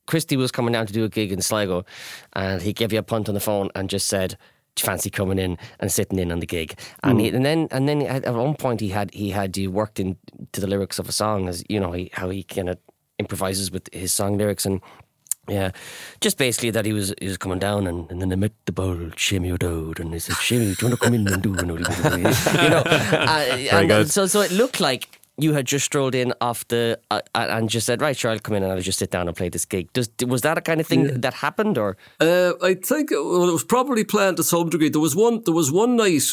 Speaker 3: Christy was coming down to do a gig in Sligo, and he gave you a punt on the phone and just said, "Do you fancy coming in and sitting in on the gig?" And he, and then and then at at one point he had he had you worked into the lyrics of a song as you know he, how he kind of improvises with his song lyrics and. Yeah, just basically that he was he was coming down and, and then I met the bold Seamie O'Dowd and he said, Shimmy, do you want to come in and do an oldie bit You know, (laughs) uh, and so so it looked like you had just strolled in off the uh, and just said, right, sure, I'll come in and I'll just sit down and play this gig. Does was that a kind of thing that happened or?
Speaker 4: Uh, I think it, well, it was probably planned to some degree. There was one. There was one night.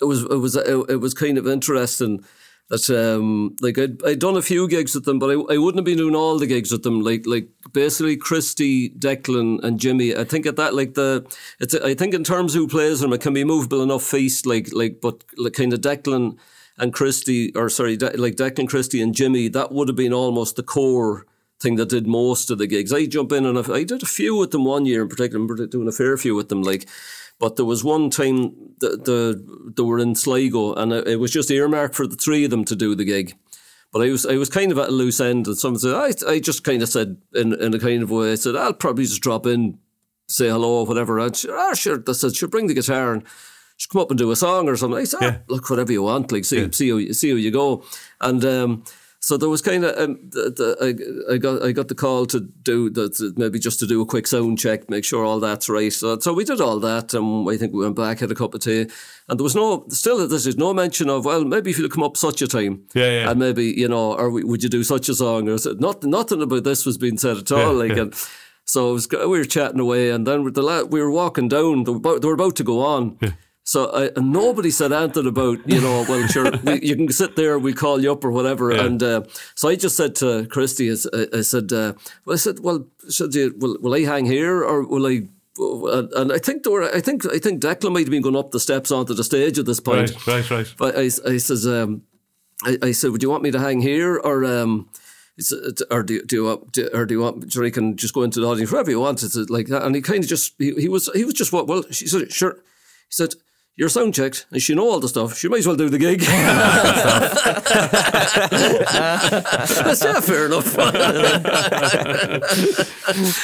Speaker 4: It was. It was. It, was kind of interesting that um like I'd, I'd done a few gigs with them, but I, I wouldn't have been doing all the gigs with them. Like like basically Christy, Declan, and Jimmy. I think at that like the it's. I think in terms of who plays them, it can be movable enough feast. Like like but like kind of Declan and Christy, or sorry, De- like Declan, Christy, and Jimmy. That would have been almost the core thing that did most of the gigs. I jump in and I did a few with them one year in particular. I doing a fair few with them. Like, but there was one time that the they were in Sligo and it was just earmarked for the three of them to do the gig. But I was I was kind of at a loose end, and someone said I I just kind of said in in a kind of way I said I'll probably just drop in, say hello or whatever. And she, ah sure, I said sure bring the guitar and just come up and do a song or something. I said ah, look whatever you want, like see see how you, see how you go, and. um so there was kind of um, the, the, I, I got I got the call to do that maybe just to do a quick sound check, make sure all that's right. So, so we did all that, and I think we went back had a cup of tea, and there was no still this is no mention of well maybe if you'll come up such a time,
Speaker 1: Yeah, yeah.
Speaker 4: and maybe you know or would you do such a song or so- nothing nothing about this was being said at all. like and so it was, we were chatting away, and then the la- we were walking down. They were about, they were about to go on. So I, and nobody said anything about you know well sure (laughs) we, you can sit there we call you up or whatever and uh, so I just said to Christy "I said uh, well I said well should you will, will I hang here or will I and and I think there were I think I think Declan might have been going up the steps onto the stage at this point
Speaker 1: Right, right, right.
Speaker 4: but I, I says, um, I, I said, would you want me to hang here or um, or do, you- do you want, do, or do you want, you can just go into the audience wherever you want. It's like that. And he kind of just, he, he was, he was just what, well, she said, sure. He said, you're sound checked and she know all the stuff. She might as well do the gig. (laughs) That's yeah, fair enough. (laughs)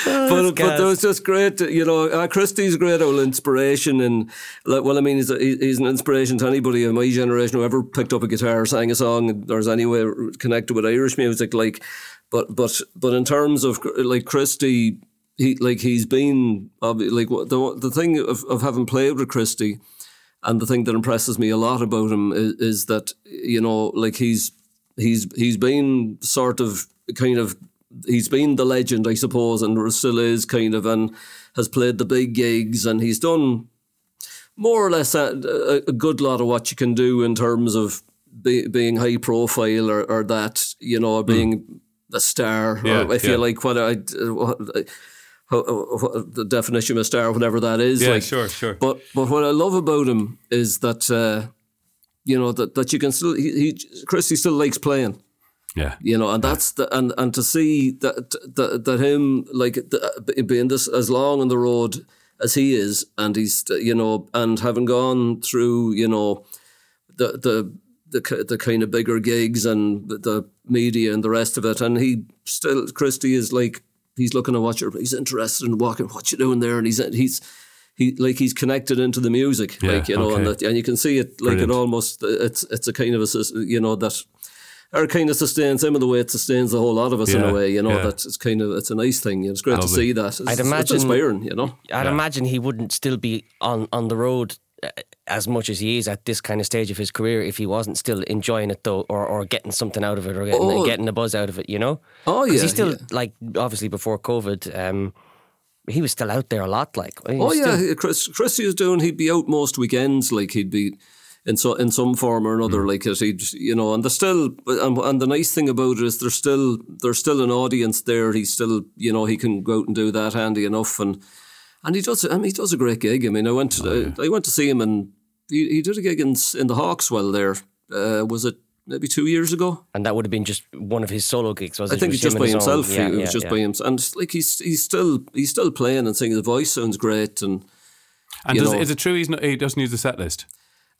Speaker 4: but, but there was just great, you know, uh, Christy's great old inspiration. And, like, well, I mean, he's, a, he's an inspiration to anybody in my generation who ever picked up a guitar, or sang a song, or is anyway connected with Irish music. Like, but, but, but in terms of like Christy, he, like, he's been, like, the, the thing of, of having played with Christy, and the thing that impresses me a lot about him is, is that you know, like he's he's he's been sort of kind of he's been the legend, I suppose, and still is kind of, and has played the big gigs, and he's done more or less a, a, good lot of what you can do in terms of be, being high profile or, or that you know being a star,
Speaker 1: Hmm. Yeah,
Speaker 4: or if
Speaker 1: yeah.
Speaker 4: you like what I. Uh, uh, what, how, what, uh, the definition of a star, whatever that is.
Speaker 1: Yeah,
Speaker 4: like,
Speaker 1: sure, sure.
Speaker 4: but but what I love about him is that uh, you know that, that you can still he, he Christy still likes playing.
Speaker 1: Yeah.
Speaker 4: You know, and that's the and and to see that that, that him like the, being this as long on the road as he is, and he's you know, and having gone through you know the the the the kind of bigger gigs and the- the media and the rest of it, and he still Christy is like he's looking at what you're he's interested in walking what you're doing there, and he's he's. He like he's connected into the music,
Speaker 1: Yeah,
Speaker 4: like you know, and that, and you can see it like
Speaker 1: Brilliant.
Speaker 4: it almost it's it's a kind of a sys- you know that or kind of sustains him in the way it sustains the whole lot of us in a way. You know,
Speaker 1: yeah.
Speaker 4: that it's kind of it's a nice thing. It's great to
Speaker 1: Lovely.
Speaker 4: see that. It's,
Speaker 3: I'd
Speaker 4: it's
Speaker 3: imagine-
Speaker 4: inspiring. You know.
Speaker 3: I'd
Speaker 1: Yeah.
Speaker 3: imagine he wouldn't still be on, on the road uh, as much as he is at this kind of stage of his career if he wasn't still enjoying it though, or, or getting something out of it, or getting,
Speaker 4: Oh.
Speaker 3: getting a buzz out of it. You know?
Speaker 4: Oh yeah.
Speaker 3: He's still
Speaker 4: yeah.
Speaker 3: like obviously before COVID, um, he was still out there a lot. Like,
Speaker 4: Oh yeah,
Speaker 3: still-
Speaker 4: Chris Christy was doing. He'd be out most weekends. Like he'd be in so in some form or another. Like it, he'd you know, and there's still and, and the nice thing about it is there's still there's still an audience there. He's still you know he can go out and do that handy enough and and he does. I mean, he does a great gig. I mean, I went to, I went to see him and he, he did a gig in in the Hawk's Well there. Uh, was it maybe two years ago?
Speaker 3: and that would have been just one of his solo gigs. Was
Speaker 4: I
Speaker 3: it?
Speaker 4: I think
Speaker 3: It
Speaker 4: it's
Speaker 3: was
Speaker 4: just
Speaker 3: him
Speaker 4: by
Speaker 3: and his own-
Speaker 4: himself.
Speaker 3: Yeah,
Speaker 4: it was just
Speaker 3: yeah.
Speaker 4: by himself, and like he's he's still he's still playing and singing. The voice sounds great, and
Speaker 1: And does, is it true he's not, he doesn't use the set list?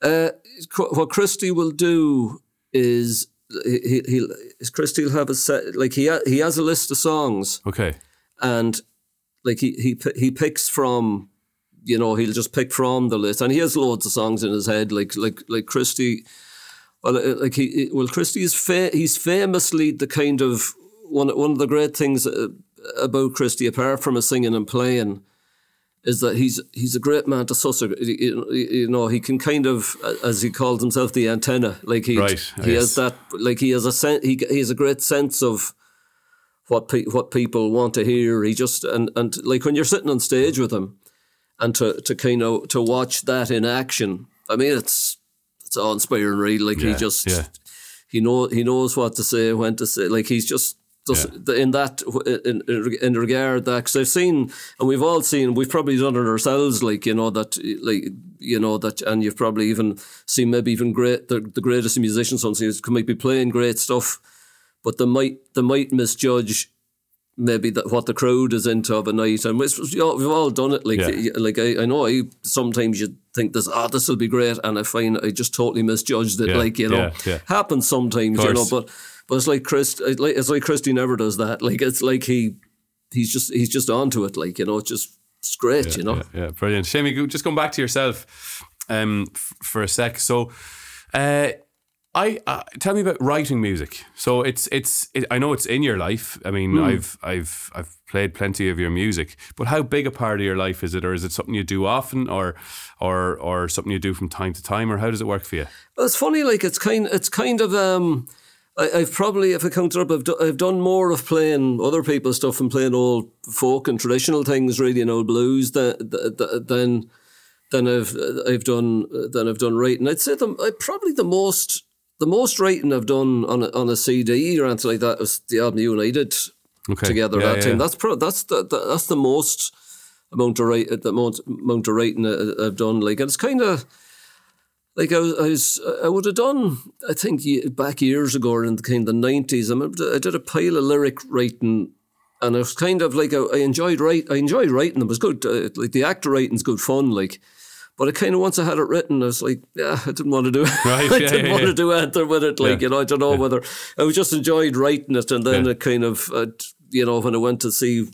Speaker 4: Uh, what Christy will do is he, he he'll is Christy will have a set like he ha, he has a list of songs
Speaker 1: Okay.
Speaker 4: and like he he he picks from you know he'll just pick from the list and he has loads of songs in his head like like like Christy well uh, like he well Christy is fa- he's famously the kind of one one of the great things uh, about Christy apart from his singing and playing is that he's he's a great man to suss. You you know, he can kind of, as he calls himself, the antenna. Like he
Speaker 1: Right,
Speaker 4: he
Speaker 1: yes.
Speaker 4: has that. Like he has a sen- he he has a great sense of what pe- what people want to hear. He just and and like when you're sitting on stage with him, and to to kind of to watch that in action. I mean, it's it's awe inspiring. Really, like he just
Speaker 1: yeah.
Speaker 4: he know he knows what to say, when to say. Like he's just. Just in that, in, in, regard that, because I've seen, and we've all seen, we've probably done it ourselves, like you know that, like you know that, and you've probably even seen maybe even great the, the greatest musicians on stage might be playing great stuff, but they might they might misjudge maybe that what the crowd is into of a night, and it's, we've all- we've all done it. Like
Speaker 1: Yeah.
Speaker 4: like I, I know I sometimes you think this ah this will be great, and I find I just totally misjudged it.
Speaker 1: Yeah,
Speaker 4: Like you know,
Speaker 1: yeah, yeah.
Speaker 4: happens sometimes, you know, but but it's like Chris, it's like Christy never does that. Like it's like he he's just he's just onto it. Like you know, it's just it's great. you know.
Speaker 1: Yeah, yeah, brilliant. Seamie, go- just going back to yourself um, f- for a sec. So, uh, I uh, tell me about writing music. So it's it's it, I know it's in your life. I mean,
Speaker 4: Hmm.
Speaker 1: I've I've I've played plenty of your music, but how big a part of your life is it, or is it something you do often, or or or something you do from time to time, or how does it work for you?
Speaker 4: Well, it's funny, like it's kind, it's kind of. Um, I, I've probably, if I count it up, I've, do, I've done more of playing other people's stuff and playing old folk and traditional things, really, and old blues than than than I've I've done than I've done writing. I'd say the I, probably the most the most writing I've done on a, on a CD or anything like that was the album I did
Speaker 1: Okay.
Speaker 4: together
Speaker 1: Yeah,
Speaker 4: that
Speaker 1: yeah,
Speaker 4: time.
Speaker 1: yeah.
Speaker 4: That's pro, that's the, the that's the most amount of write the amount, amount of writing I- I've done. Like and it's kind of like I was, I was I would have done I think back years ago in the kind of the nineties. I, remember I did a pile of lyric writing. And it was kind of like I, I enjoyed write. I enjoyed writing them. It was good. Uh, like the actor writing's good fun. Like, but I kind of once I had it written, I was like, yeah, I didn't want to do it. (laughs)
Speaker 1: Right,
Speaker 4: I
Speaker 1: yeah,
Speaker 4: didn't
Speaker 1: yeah,
Speaker 4: want
Speaker 1: yeah.
Speaker 4: to do anything with it. Like you know, I don't know whether I was just enjoyed writing it, and then it kind of, uh, you know, when I went to see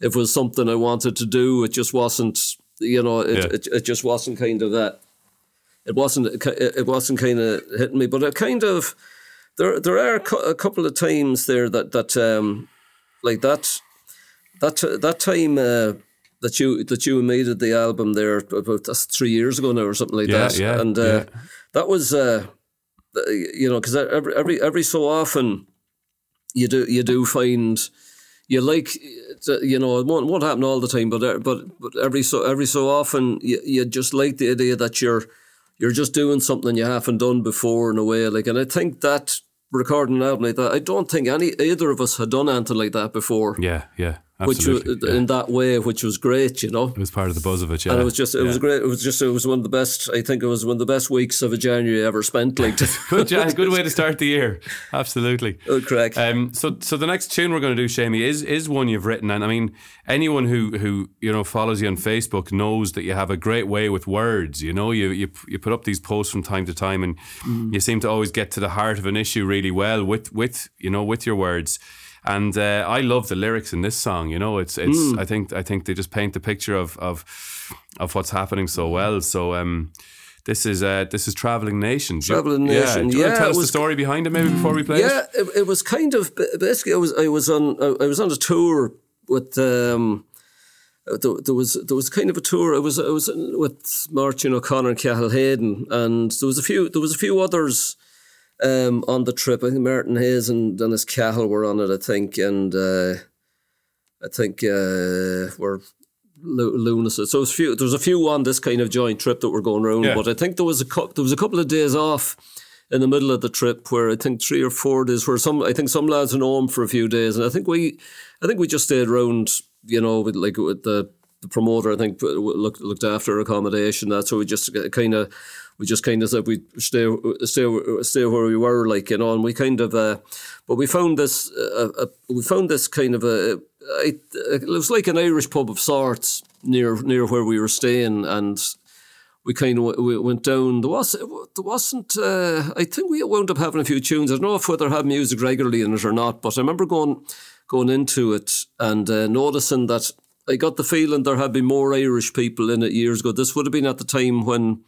Speaker 4: if it was something I wanted to do, it just wasn't. You know, it it, it just wasn't kind of that. It wasn't. It wasn't kind of hitting me, but it kind of. There, there are a a couple of times there that that um, like that, that that time uh, that you that you made it the album there about three years ago now or something like
Speaker 1: Yeah,
Speaker 4: that,
Speaker 1: yeah,
Speaker 4: and uh,
Speaker 1: yeah.
Speaker 4: that was uh, you know because every every every so often you do you do find you like uh, you know it won't, won't happen all the time but uh, but but every so every so often you, you just like the idea that you're you're just doing something you haven't done before in a way. Like and I think that recording an album like that I don't think any either of us had done anything like that before.
Speaker 1: Yeah, yeah,
Speaker 4: which was,
Speaker 1: yeah.
Speaker 4: in that way which was great you know
Speaker 1: it was part of the buzz of it. Yeah,
Speaker 4: and it was just it was great it was just it was one of the best I think it was one of the best weeks of a January ever spent (laughs) like
Speaker 1: good, Jan, good way to (laughs) start the year. Absolutely.
Speaker 4: oh, crack
Speaker 1: Um, so, so the next tune we're going to do, Seamie, is is one you've written, and I mean, anyone who who you know follows you on Facebook knows that you have a great way with words. You know, you you you put up these posts from time to time, and you seem to always get to the heart of an issue really well with with you know with your words. And uh, I love the lyrics in this song. You know, it's it's. I think I think they just paint the picture of of of what's happening so well. So. um This is uh, this is Traveling Nation.
Speaker 4: Travelling
Speaker 1: Yeah.
Speaker 4: Nation,
Speaker 1: Do you
Speaker 4: yeah,
Speaker 1: tell us the story behind it maybe before we play
Speaker 4: Yeah,
Speaker 1: it?
Speaker 4: it, it was kind of basically. I was I was on I was on a tour with um, there, there was there was kind of a tour. I was I was with Martin O'Connor and Cathal Hayden, and there was a few there was a few others um, on the trip. I think Martin Hayes and Dennis Cahill were on it. I think, and uh, I think uh, were. Lu- Lunas. So was few, there was a few on this kind of joint trip that were going around,
Speaker 1: Yeah.
Speaker 4: but I think there was a cou- there was a couple of days off in the middle of the trip where I think three or four days where some I think some lads went home for a few days and I think we I think we just stayed around you know with like with the, the promoter I think looked looked after accommodation that's so we just kind of we just kind of said we stay stay stay where we were like you know and we kind of uh, but we found this uh, uh, we found this kind of a it, it was like an Irish pub of sorts near near where we were staying and we kind of we went down. There was there wasn't. Uh, I think we wound up having a few tunes. I don't know if whether had music regularly in it or not, but I remember going going into it and uh, noticing that I got the feeling there had been more Irish people in it years ago. This would have been at the time when.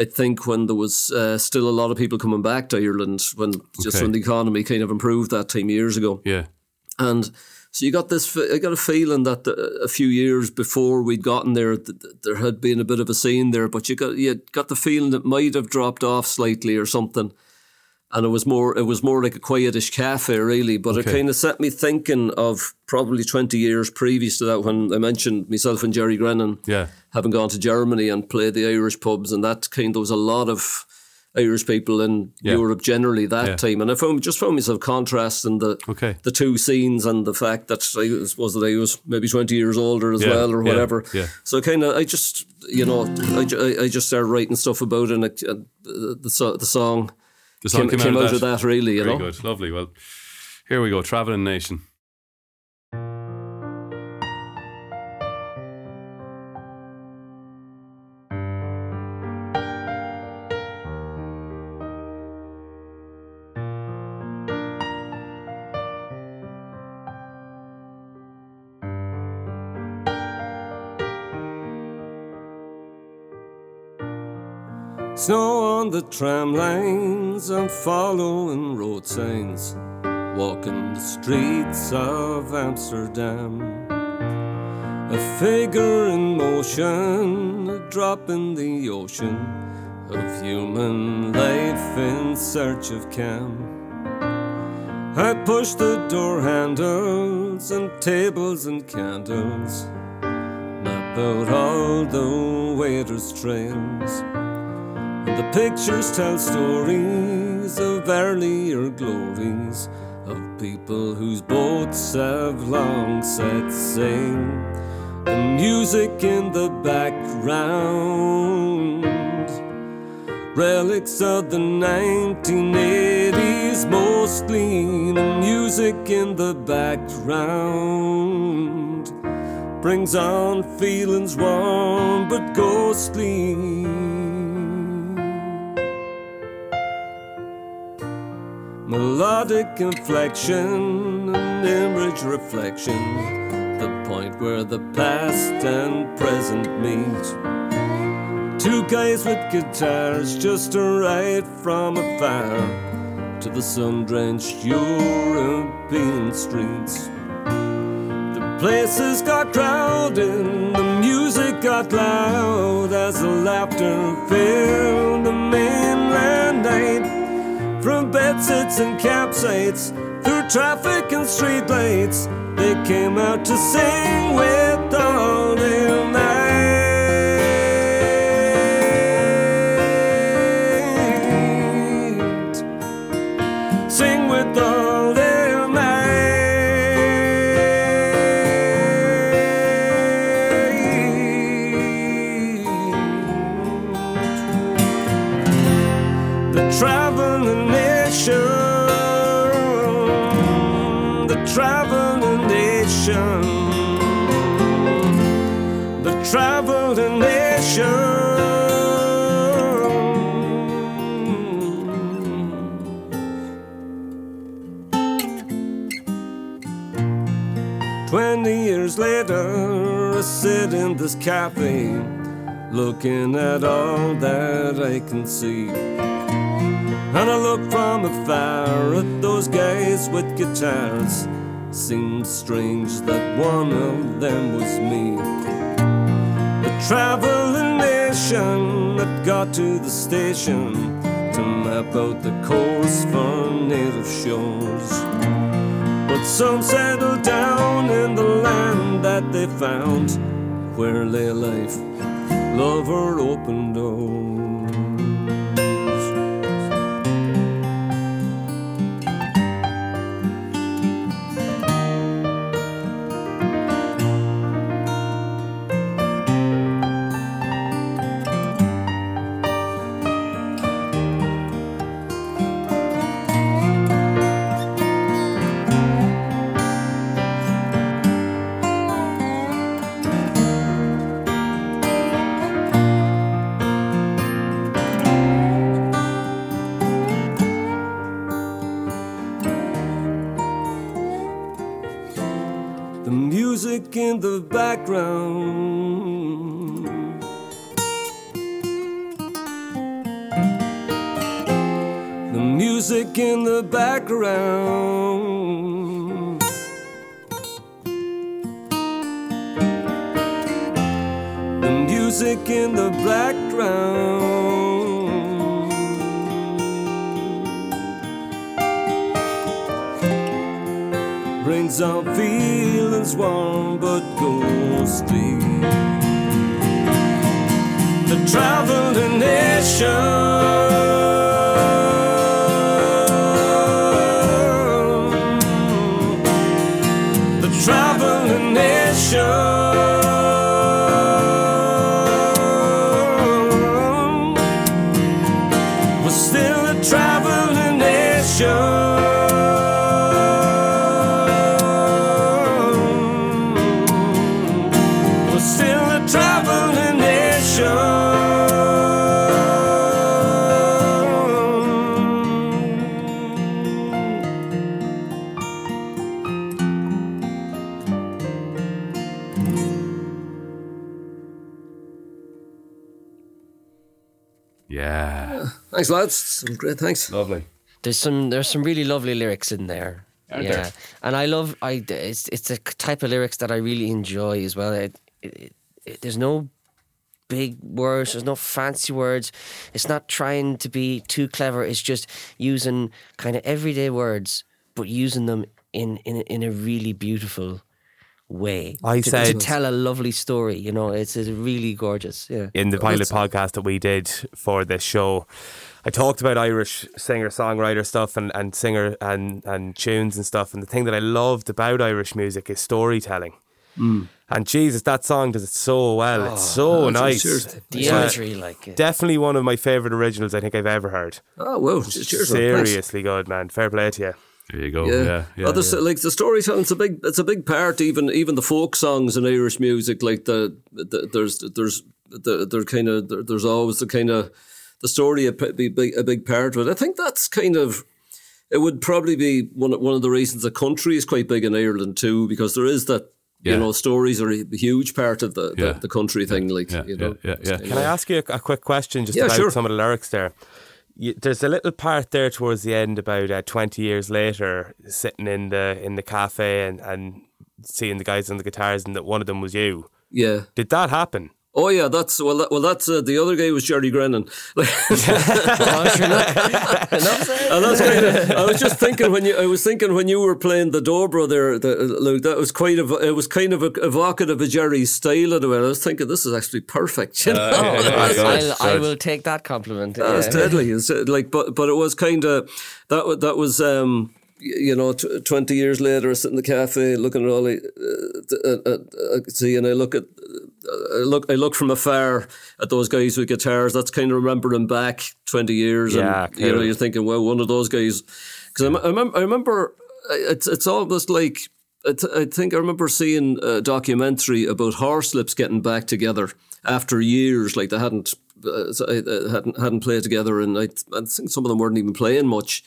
Speaker 4: I think when there was uh, still a lot of people coming back to Ireland, when just
Speaker 1: Okay.
Speaker 4: when the economy kind of improved that time years ago,
Speaker 1: Yeah.
Speaker 4: and so you got this. I got a feeling that the, a few years before we'd gotten there, th- th- there had been a bit of a scene there. But you got you got the feeling it might have dropped off slightly or something. And it was more. It was more like a quietish cafe, really. But it kind of set me thinking of probably twenty years previous to that, when I mentioned myself and Jerry Grennan
Speaker 1: Yeah.
Speaker 4: having gone to Germany and played the Irish pubs, and that kind there was a lot of Irish people in
Speaker 1: Yeah.
Speaker 4: Europe generally that
Speaker 1: Yeah.
Speaker 4: time, and I found just found myself contrasting the
Speaker 1: Okay.
Speaker 4: the two scenes and the fact that I suppose that I was maybe twenty years older as
Speaker 1: Yeah,
Speaker 4: well or whatever.
Speaker 1: yeah.
Speaker 4: So kind of I just you know I, I, I just started writing stuff about it, and and uh, the the, the song
Speaker 1: The song
Speaker 4: came,
Speaker 1: came,
Speaker 4: out, of that really. You
Speaker 1: Very
Speaker 4: know.
Speaker 1: good. Lovely. Well, here we go. Traveling Nation.
Speaker 6: Snow on the tram lines, I'm following road signs, walking the streets of Amsterdam. A figure in motion, a drop in the ocean of human life in search of Cam. I push the door handles and tables and candles, map out all the waiters' trails. The pictures tell stories of earlier glories of people whose boats have long set sail. The music in the background, relics of the 1980s, mostly the music in the background brings on feelings warm but ghostly. Melodic inflection and image reflection, the point where the past and present meet. Two guys with guitars just arrived from afar to the sun drenched European streets. The places got crowded, the music got loud as the laughter filled the night. From bedsits and campsites, through traffic and streetlights, they came out to sing with all the traveling nation, the traveling nation. Twenty years later, I sit in this cafe, looking at all that I can see. And I look from afar at those guys with guitars. Seems strange that one of them was me. A traveling nation that got to the station to map out the course for native shores. But some settled down in the land that they found where lay life, love or open doors. The. The music in the background. The music in the
Speaker 4: Thanks, lads. Some great thanks.
Speaker 1: Lovely.
Speaker 3: There's some there's some really lovely lyrics in there.
Speaker 1: Aren't
Speaker 3: yeah,
Speaker 1: there?
Speaker 3: and I love I it's it's a type of lyrics that I really enjoy as well. It, it, it, there's no big words. There's no fancy words. It's not trying to be too clever. It's just using kind of everyday words, but using them in in in a really beautiful way.
Speaker 2: I
Speaker 3: to,
Speaker 2: said-
Speaker 3: to tell a lovely story. You know, it's, it's really gorgeous. Yeah.
Speaker 2: in the pilot podcast that we did for this show. I talked about Irish singer songwriter stuff and, and singer and, and tunes and stuff. And the thing that I loved about Irish music is storytelling. And Jesus, that song does it so well. it's so
Speaker 4: that's-
Speaker 2: nice.
Speaker 4: cheers.
Speaker 3: The
Speaker 2: Yeah.
Speaker 3: imagery, like uh,
Speaker 2: Definitely one of my favourite originals I think I've ever heard.
Speaker 4: Oh, wow. Cheers, man. Thanks.
Speaker 2: Seriously good, man. Fair play to you.
Speaker 1: There you go.
Speaker 4: Yeah,
Speaker 1: Yeah. Yeah.
Speaker 4: Other s- like the storytelling's a big. It's a big part. Even even the folk songs in Irish music, like the, the there's there's the they're kind of there, there's always the kind of the story a p- be big, a big part of it. I think that's kind of it would probably be one of- one of the reasons the country is quite big in Ireland too, because there is that.
Speaker 1: Yeah.
Speaker 4: You know, stories are a huge part of the,
Speaker 1: Yeah.
Speaker 4: the, the country thing. Like,
Speaker 1: yeah,
Speaker 4: you know,
Speaker 1: yeah, yeah, yeah.
Speaker 2: Can I ask you a, a quick question just
Speaker 4: Yeah,
Speaker 2: about
Speaker 4: sure.
Speaker 2: some of the lyrics there? You, there's a little part there towards the end about uh, 20 years later, sitting in the in the cafe and, and seeing the guys on the guitars, and that one of them was you.
Speaker 4: yeah.
Speaker 2: Did that happen?
Speaker 4: Oh yeah, that's well. That, well, that's uh, the other guy was Jerry Grennan.
Speaker 3: sure, look. Enough said.
Speaker 4: And that's kind of. I was just thinking when you. I was thinking when you were playing the dobro there. The, Luke, that was quite. Ev- it was kind of evocative of Jerry's style in a way. I was thinking this is actually perfect. You know?
Speaker 3: I'll, I will take that compliment.
Speaker 4: That was
Speaker 3: yeah.
Speaker 4: deadly. It's uh, like, but but it was kind of that. That was. um you know, t- twenty years later, I sit in the cafe looking at all the, uh, uh, uh, uh, see, and I look at, uh, I look, I look from afar at those guys with guitars. That's kind of remembering back twenty years,
Speaker 2: Yeah,
Speaker 4: and you know, you're thinking, well, one of those guys, because I, I, remember, I remember, it's it's almost like. I I think I remember seeing a documentary about Horslips getting back together after years, like they hadn't uh, uh, hadn't hadn't played together, and I, I think some of them weren't even playing much.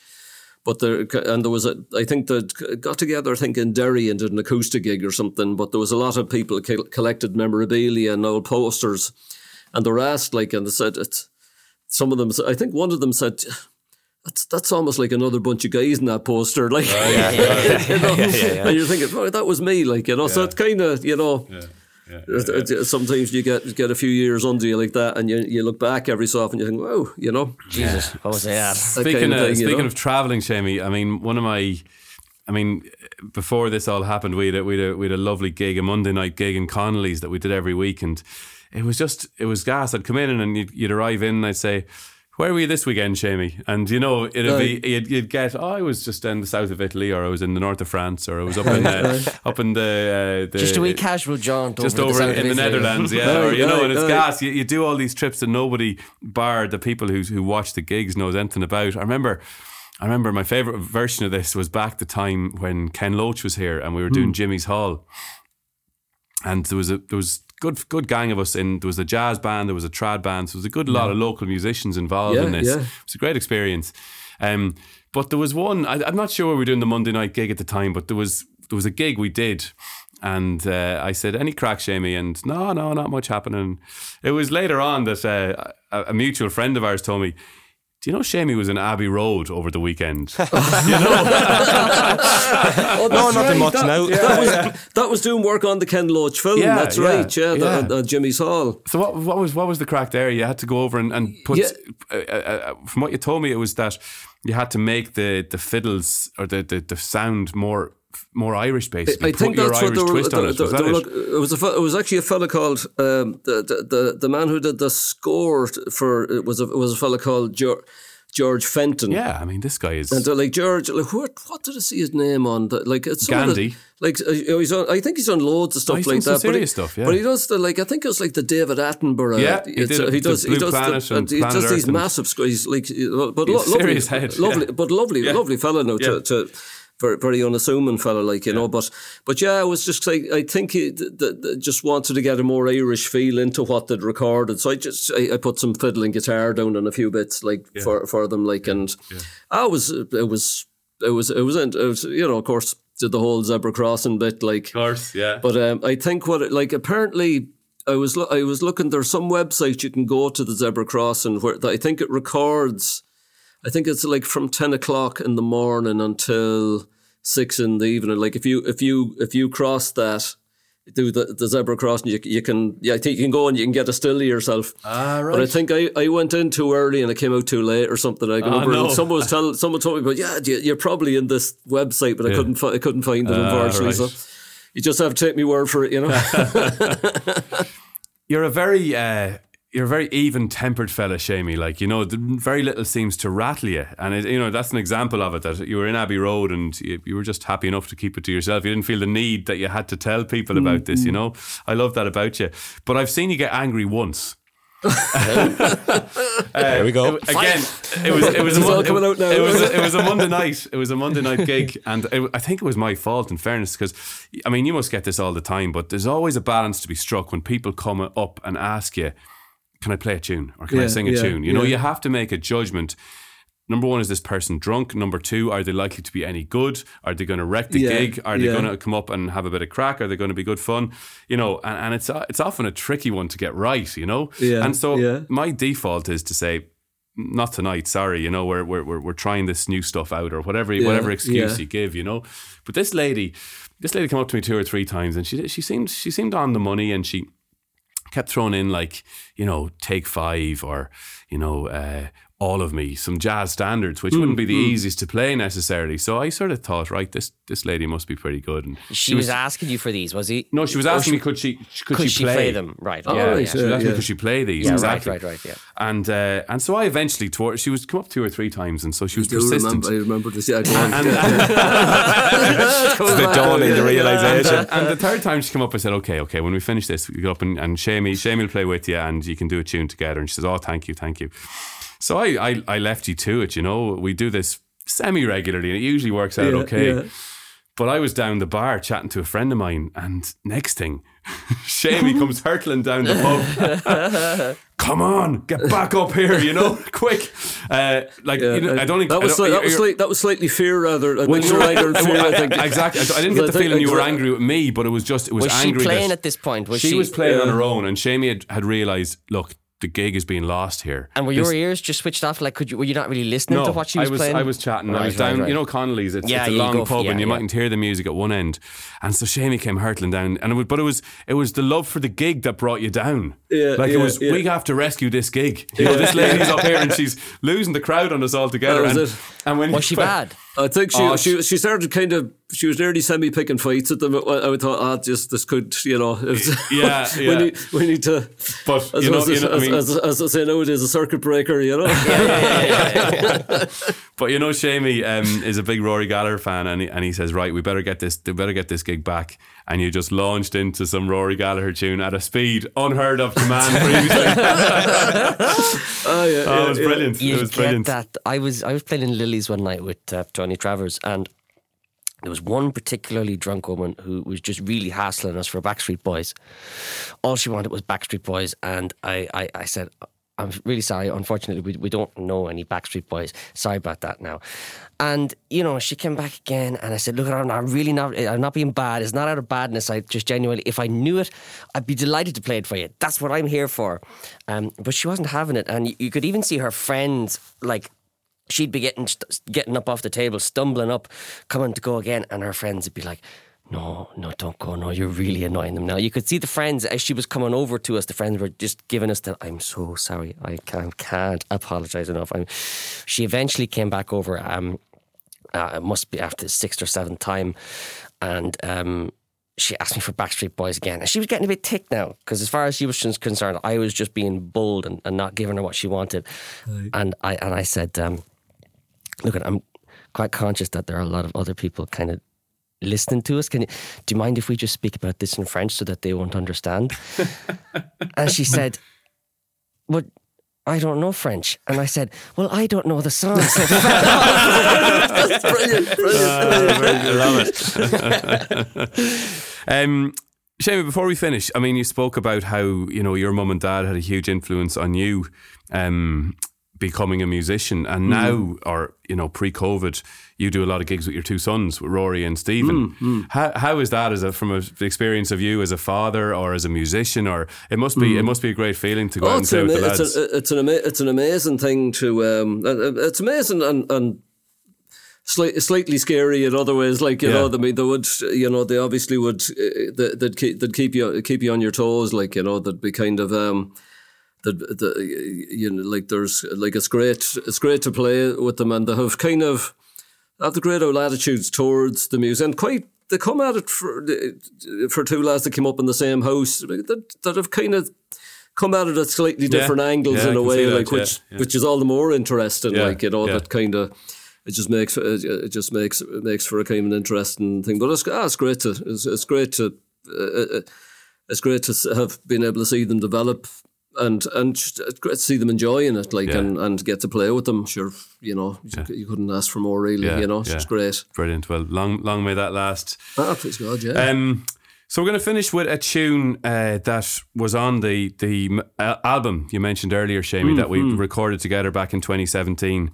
Speaker 4: But there and there was a I think they got together I think in Derry and did an acoustic gig or something. But there was a lot of people co- collected memorabilia and old posters. and they're asked like, and they said it's some of them. I think one of them said. That's that's almost like another bunch of guys in that poster, like, oh, (laughs) you know? (laughs) and you're thinking, oh, that was me, like, you know. So it's kind of, you know, sometimes you get get a few years under you like that, and you you look back every so often, you think, wow, you know,
Speaker 3: Jesus, what was that?
Speaker 4: that
Speaker 1: Speaking
Speaker 4: kind
Speaker 1: of,
Speaker 4: thing, you
Speaker 1: speaking
Speaker 4: know?
Speaker 1: of traveling, Seamie, I mean, one of my, I mean, before this all happened, we had a, we had a, we had a lovely gig, a Monday night gig in Connolly's that we did every week, and it was just it was gas. I'd come in and you'd, you'd arrive in, and I'd say. Where were you this weekend, Seamie? And you know, it'd be you'd, you'd get. Oh, I was just in the south of Italy, or I was in the north of France, or I was up in uh, up in the, uh, the
Speaker 3: Just a wee casual jaunt
Speaker 1: just
Speaker 3: over, the
Speaker 1: in the. Netherlands, yeah, (laughs) or you know, and it's gas. You, you do all these trips and nobody, bar the people who who watch the gigs, knows anything about. I remember, I remember my favorite version of this was back the time when Ken Loach was here and we were doing Jimmy's Hall, and there was a there was good good gang of us in. There was a jazz band, there was a trad band, so there was a good lot of local musicians involved
Speaker 4: Yeah,
Speaker 1: in this.
Speaker 4: yeah.
Speaker 1: It was a great experience. Um, but there was one. I, I'm not sure we were doing the Monday night gig at the time, but there was there was a gig we did, and uh, I said, "Any crack, Seamie?" And no, no, not much happening. It was later on that uh, a, a mutual friend of ours told me. Do you know Seamie was in Abbey Road over the weekend? (laughs) you know,
Speaker 4: Oh,
Speaker 2: No,
Speaker 4: that's
Speaker 2: nothing
Speaker 4: right.
Speaker 2: much
Speaker 4: that,
Speaker 2: now.
Speaker 4: That was, that was doing work on the Ken Loach film.
Speaker 1: Yeah,
Speaker 4: that's
Speaker 1: yeah,
Speaker 4: right. Yeah, the-
Speaker 1: yeah.
Speaker 4: on- on Jimmy's Hall.
Speaker 1: So what, what was what was the crack there? You had to go over and, and put.
Speaker 4: Yeah.
Speaker 1: Uh, uh, uh, from what you told me, it was that you had to make the, the fiddles or the, the, the sound more more Irish basically.
Speaker 4: I think that's what
Speaker 1: Irish twist on it. Was that it?
Speaker 4: was a. It was actually a fella called um, the, the the the man who did the score for it was a it was a fella called George, George Fenton.
Speaker 1: Yeah, I mean this guy is.
Speaker 4: And uh, like George, like what? What did I see his name on? The, like it's of the-
Speaker 1: Gandhi.
Speaker 4: like uh, he's on. I think he's on loads of stuff
Speaker 1: Oh,
Speaker 4: like that. but he,
Speaker 1: serious stuff, yeah.
Speaker 4: But he does the like. I think it was like the David Attenborough.
Speaker 1: Yeah, he did
Speaker 4: uh, he
Speaker 1: the
Speaker 4: does. He does.
Speaker 1: Planet
Speaker 4: the,
Speaker 1: and
Speaker 4: he does these massive. He's like, uh, but
Speaker 1: He's
Speaker 4: lo- lovely,
Speaker 1: head,
Speaker 4: lovely,
Speaker 1: yeah.
Speaker 4: but lovely,
Speaker 1: Yeah.
Speaker 4: lovely fella. No,
Speaker 1: Yeah.
Speaker 4: to, to very, very unassuming fella, like you know. But but yeah, I was just like I think he th- th- just wanted to get a more Irish feel into what they'd recorded. So I just I, I put some fiddle and guitar down on a few bits like for for them, like and I was it was it was it was it was you know of course did the whole zebra crossing bit like
Speaker 1: of course, yeah.
Speaker 4: but um, I think what it, like apparently I was lo- I was looking there's some website you can go to the zebra crossing where I think it records I think it's like from ten o'clock in the morning until six in the evening. Like if you if you if you cross that do the, the zebra crossing you, you can yeah I think you can go and you can get a still of yourself.
Speaker 1: ah, right.
Speaker 4: But I think I, I went in too early and I came out too late or something. I go
Speaker 1: Oh,
Speaker 4: over
Speaker 1: no.
Speaker 4: someone was (laughs) telling someone told me, but yeah, you- you're probably in this website, but I couldn't fi- I couldn't find it
Speaker 1: Ah,
Speaker 4: unfortunately.
Speaker 1: right.
Speaker 4: So you just have to take me word for it, you know. (laughs) (laughs)
Speaker 1: you're a very uh, you're a very even tempered fella, Seamie. Like you know, very little seems to rattle you, and it, you know that's an example of it. That you were in Abbey Road and you, you were just happy enough to keep it to yourself. You didn't feel the need that you had to tell people about this. Mm-hmm. You know, I love that about you. But I've seen you get angry once. (laughs)
Speaker 2: There we go.
Speaker 1: Uh, again, it was it was a
Speaker 4: It's all
Speaker 1: Mon-
Speaker 4: coming out now.
Speaker 1: It was a, it was a Monday night. It was a Monday night gig, and it, I think it was my fault. In fairness, because I mean, you must get this all the time, but there's always a balance to be struck when people come up and ask you, "Can I play a tune or can I sing a
Speaker 4: yeah,
Speaker 1: tune?" You know,
Speaker 4: yeah.
Speaker 1: you have to make a judgment. Number one, is this person drunk? Number two, are they likely to be any good? Are they going to wreck the
Speaker 4: Yeah,
Speaker 1: gig? Are they
Speaker 4: yeah.
Speaker 1: going to come up and have a bit of crack? Are they going to be good fun? You know, and, and it's it's often a tricky one to get right. You know,
Speaker 4: Yeah,
Speaker 1: and so
Speaker 4: yeah.
Speaker 1: my default is to say, not tonight. Sorry, you know, we're we're we're, we're trying this new stuff out, or whatever whatever excuse
Speaker 4: yeah.
Speaker 1: you give, you know. But this lady, this lady came up to me two or three times, and she she seemed she seemed on the money, and she kept throwing in like you know take five or you know uh, all of me some jazz standards which wouldn't be the easiest to play necessarily so i sort of thought right this this lady must be pretty good and
Speaker 3: She was asking you for these, was he?
Speaker 1: no she was asking me could she could,
Speaker 3: Could
Speaker 1: she,
Speaker 3: she
Speaker 1: play,
Speaker 3: play them? Right.
Speaker 4: Oh,
Speaker 1: yeah,
Speaker 4: right,
Speaker 1: she was asking me
Speaker 4: yeah.
Speaker 1: could she play these
Speaker 3: Yeah,
Speaker 1: exactly
Speaker 3: right, right, right, yeah.
Speaker 1: and uh, and so I eventually toward she was come up two or three times and so she was
Speaker 4: I
Speaker 1: persistent
Speaker 4: remember, I remember this. Yeah, go on.
Speaker 1: and,
Speaker 2: the dawning, the realization.
Speaker 1: and the third time she came up, I said, "Okay, okay. When we finish this, we go up and, and Seamie, Seamie will play with you, and you can do a tune together." And she says, "Oh, thank you, thank you." So I, I, I left you to it. You know, we do this semi regularly, and it usually works out
Speaker 4: Yeah,
Speaker 1: okay.
Speaker 4: yeah.
Speaker 1: But I was down the bar chatting to a friend of mine, and next thing, (laughs) Seamie comes hurtling down the pub. (laughs) Come on, get back up here, you know, (laughs) quick. Uh, like,
Speaker 4: Yeah,
Speaker 1: you know, I don't think
Speaker 4: that was
Speaker 1: I don't-
Speaker 4: sli- that was
Speaker 1: you're-
Speaker 4: that was slightly fear rather. I think you're either in fear. I
Speaker 1: well,
Speaker 4: think
Speaker 1: exactly. I didn't get the feeling you were angry with me, but it was just it was,
Speaker 3: Was she
Speaker 1: angry.
Speaker 3: playing
Speaker 1: that
Speaker 3: at this point? Was
Speaker 1: she,
Speaker 3: she-
Speaker 1: was playing on her own, and Seamie had, had realised, look, the gig is being lost here.
Speaker 3: And were
Speaker 1: This-
Speaker 3: your ears just switched off? Like, could you were you not really listening to what she was,
Speaker 1: I was
Speaker 3: playing?
Speaker 1: I was chatting. I was
Speaker 3: right,
Speaker 1: down.
Speaker 3: right.
Speaker 1: You know, Connolly's. It's,
Speaker 3: Yeah,
Speaker 1: it's a long
Speaker 3: go
Speaker 1: pub,
Speaker 3: yeah,
Speaker 1: and you
Speaker 3: yeah.
Speaker 1: mightn't hear the music at one end. And so Seamie came hurtling down, and it was, but it was it was the love for the gig that brought you down.
Speaker 4: Yeah,
Speaker 1: like it was.
Speaker 4: yeah.
Speaker 1: We have to rescue this gig. You know, this lady's up here, and (laughs) she's losing the crowd on us all together.
Speaker 4: That was
Speaker 1: and, and when
Speaker 3: Was she bad?
Speaker 4: I think she,
Speaker 1: Oh,
Speaker 4: she she started kind of she was nearly semi picking fights at them. I I thought, ah, just this could you know, (laughs) was-
Speaker 1: Yeah, (laughs)
Speaker 4: we
Speaker 1: yeah.
Speaker 4: need we need to.
Speaker 1: But
Speaker 4: As,
Speaker 1: you know,
Speaker 4: as,
Speaker 1: you know, I
Speaker 4: as,
Speaker 1: mean,
Speaker 4: as, as I say nowadays, a circuit breaker, you know.
Speaker 1: yeah, yeah, (laughs) But you know, Seamie um, is a big Rory Gallagher fan, and he, and he says, "Right, we better get this, we better get this gig back." And you just launched into some Rory Gallagher tune at a speed unheard of to man previously. (laughs)
Speaker 4: oh yeah,
Speaker 1: oh, it was
Speaker 4: yeah, yeah.
Speaker 1: brilliant.
Speaker 3: You
Speaker 1: it was
Speaker 3: get
Speaker 1: brilliant.
Speaker 3: that. I was I was playing in Lilies one night with uh, Tony Travers, and there was one particularly drunk woman who was just really hassling us for Backstreet Boys. All she wanted was Backstreet Boys, and I I, I said. I'm really sorry. Unfortunately, we, we don't know any Backstreet Boys. Sorry about that now. And, you know, she came back again and I said, Look, I'm not really not, I'm not being bad. It's not out of badness. I just genuinely, if I knew it, I'd be delighted to play it for you. That's what I'm here for. Um, but she wasn't having it. And you, you could even see her friends, like, she'd be getting getting up off the table, stumbling up, coming to go again, and her friends would be like, "No, no, don't go. No, you're really annoying them now." You could see the friends as she was coming over to us. The friends were just giving us the, "I'm so sorry. I can't, can't apologize enough." I'm, she eventually came back over. Um, uh, it must be after the sixth or seventh time, and um, she asked me for Backstreet Boys again, and she was getting a bit ticked now because, as far as she was concerned, I was just being bold and, and not giving her what she wanted, and I and I said, um, "Look, I'm quite conscious that there are a lot of other people kind of." Listening to us, can you? Do you mind if we just speak about this in French so that they won't understand? (laughs) and she said, "Well, I don't know French." And I said, "Well, I don't know the song." So (laughs)
Speaker 4: That's brilliant, brilliant.
Speaker 1: I love it. (laughs) um, before we finish, I mean, you spoke about how you know your mum and dad had a huge influence on you um, becoming a musician, and now, or you know, pre-COVID, you do a lot of gigs with your two sons, with Rory and Stephen. How, how is that as a from a, the experience of you as a father or as a musician? Or it must be it must be a great feeling to go out
Speaker 4: Oh,
Speaker 1: and
Speaker 4: it's,
Speaker 1: play
Speaker 4: an,
Speaker 1: with the lads.
Speaker 4: it's, a, it's an ama- it's an amazing thing to um, uh, uh, it's amazing and and slight, slightly scary in other ways. Like you
Speaker 1: Yeah.
Speaker 4: know, I mean, they would you know they obviously would uh, they- they'd keep, they'd keep you keep you on your toes. Like you know, they'd be kind of um, that the you know like there's like it's great it's great to play with them and they have kind of have the great old attitudes towards the muse and quite they come at it for for two lads that came up in the same house that, that have kind of come at it at slightly
Speaker 1: Yeah,
Speaker 4: different angles
Speaker 1: yeah,
Speaker 4: in a way
Speaker 1: that,
Speaker 4: like
Speaker 1: yeah,
Speaker 4: which
Speaker 1: yeah.
Speaker 4: which is all the more interesting
Speaker 1: Yeah,
Speaker 4: like you know
Speaker 1: yeah.
Speaker 4: that kind of it just makes it just makes it makes for a kind of an interesting thing but it's, ah, it's great to it's, it's great to uh, uh, it's great to have been able to see them develop and and it's great to see them enjoying it like
Speaker 1: Yeah.
Speaker 4: and, and get to play with them sure you know you, you couldn't ask for more really
Speaker 1: Yeah,
Speaker 4: you know it's
Speaker 1: yeah.
Speaker 4: great
Speaker 1: Brilliant. Well, long long may that last.
Speaker 4: ah please God yeah
Speaker 1: Um, so we're going to finish with a tune uh, that was on the the uh, album you mentioned earlier, Seamie, that we recorded together back in 2017.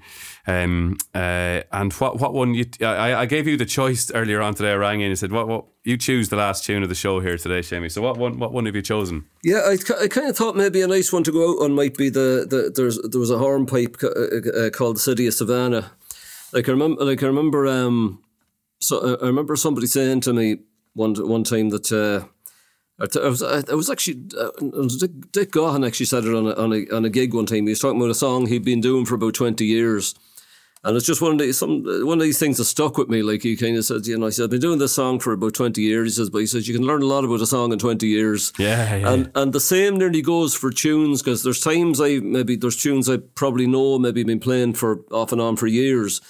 Speaker 1: Um, uh, and what what one you? I, I gave you the choice earlier on today. I rang in and said, "What what you choose the last tune of the show here today, Seamie." So what one what one have you chosen?
Speaker 4: Yeah, I, I kind of thought maybe a nice one to go out on might be the, the there's there was a hornpipe ca- uh, uh, called the City of Savannah. Like I remember, like I remember, um, so uh, I remember somebody saying to me one one time that uh, I was I, was actually uh, Dick, Dick Gaughan actually said it on a, on a on a gig one time. He was talking about a song he'd been doing for about twenty years. And it's just one of these some one of these things that stuck with me. Like he kind of said, you know, he said, I've been doing this song for about twenty years. He says, but he says you can learn a lot about a song in twenty years.
Speaker 1: Yeah, yeah.
Speaker 4: And and the same nearly goes for tunes because there's times I maybe there's tunes I probably know maybe been playing for off and on for years,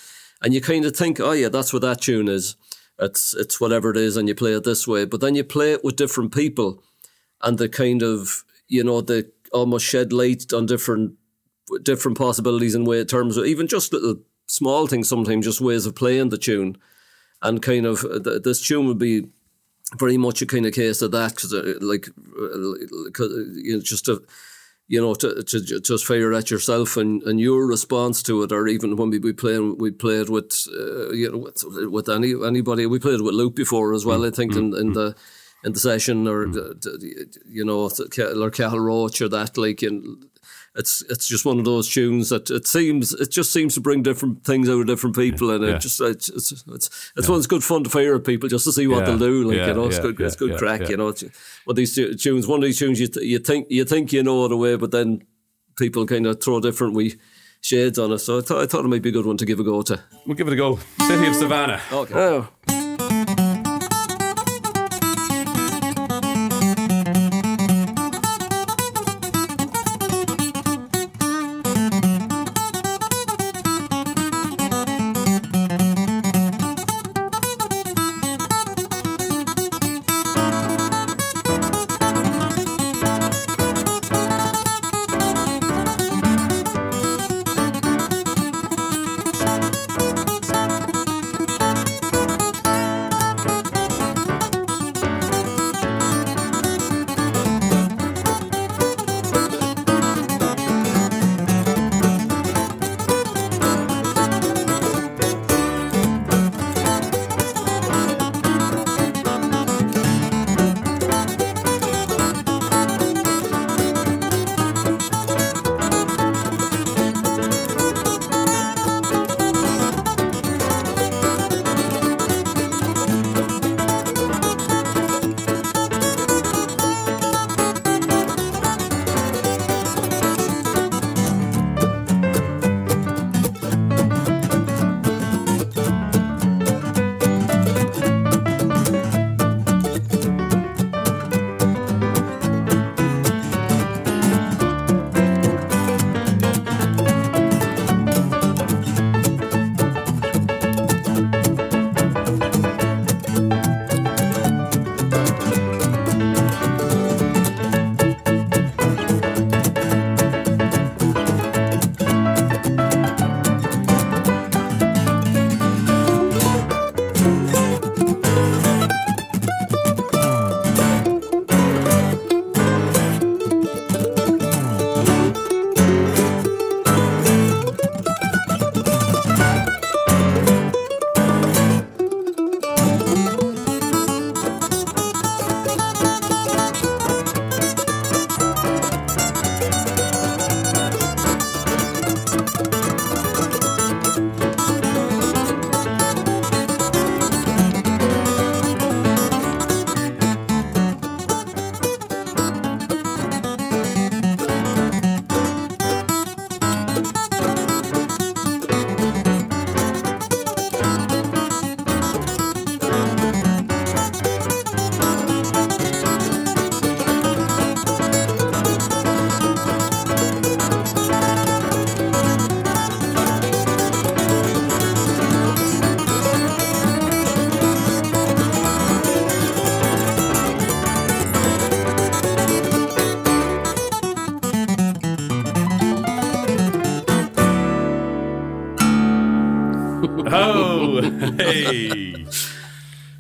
Speaker 4: and you kind of think, oh yeah, that's what that tune is. It's it's whatever it is, and you play it this way. But then you play it with different people, and the kind of you know they almost shed light on different different possibilities in way terms of even just little small things sometimes just ways of playing the tune and kind of uh, th- this tune would be very much a kind of case of that because uh, like uh, uh, you know, just to you know to, to just fire at yourself and, and your response to it or even when we we playing we played with uh, you know with, with any anybody. We played with Luke before as well I think mm-hmm. in, in mm-hmm. the in the session, or mm-hmm. d- you know, or Cathal Roach or that. Like, and it's it's just one of those tunes that it seems it just seems to bring different things out of different people, and
Speaker 1: Yeah.
Speaker 4: it just it's it's it's, it's one's good fun to fire at people just to see what
Speaker 1: Yeah.
Speaker 4: they'll do. Like
Speaker 1: Yeah,
Speaker 4: you know, it's
Speaker 1: yeah,
Speaker 4: good it's good
Speaker 1: yeah,
Speaker 4: crack.
Speaker 1: yeah.
Speaker 4: You know, it's, one these tunes, one of these tunes you th- you think you think you know it away, but then people kind of throw different wee shades on it. So I thought I thought it might be a good one to give a go to.
Speaker 1: We'll give it a go. City of uh, Savannah.
Speaker 4: Okay. Oh,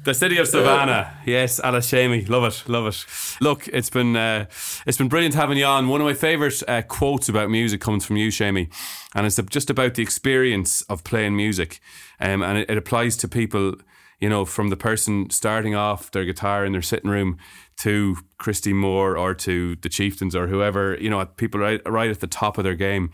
Speaker 1: The city of Savannah. Yes, Alashami. Love it. Love it. Look, it's been uh, it's been brilliant having you on. One of my favourite uh, quotes about music comes from you, Seamie, and it's just about the experience of playing music, um, and it, it applies to people. You know, from the person starting off their guitar in their sitting room to Christy Moore or to the Chieftains or whoever. You know, people right right at the top of their game.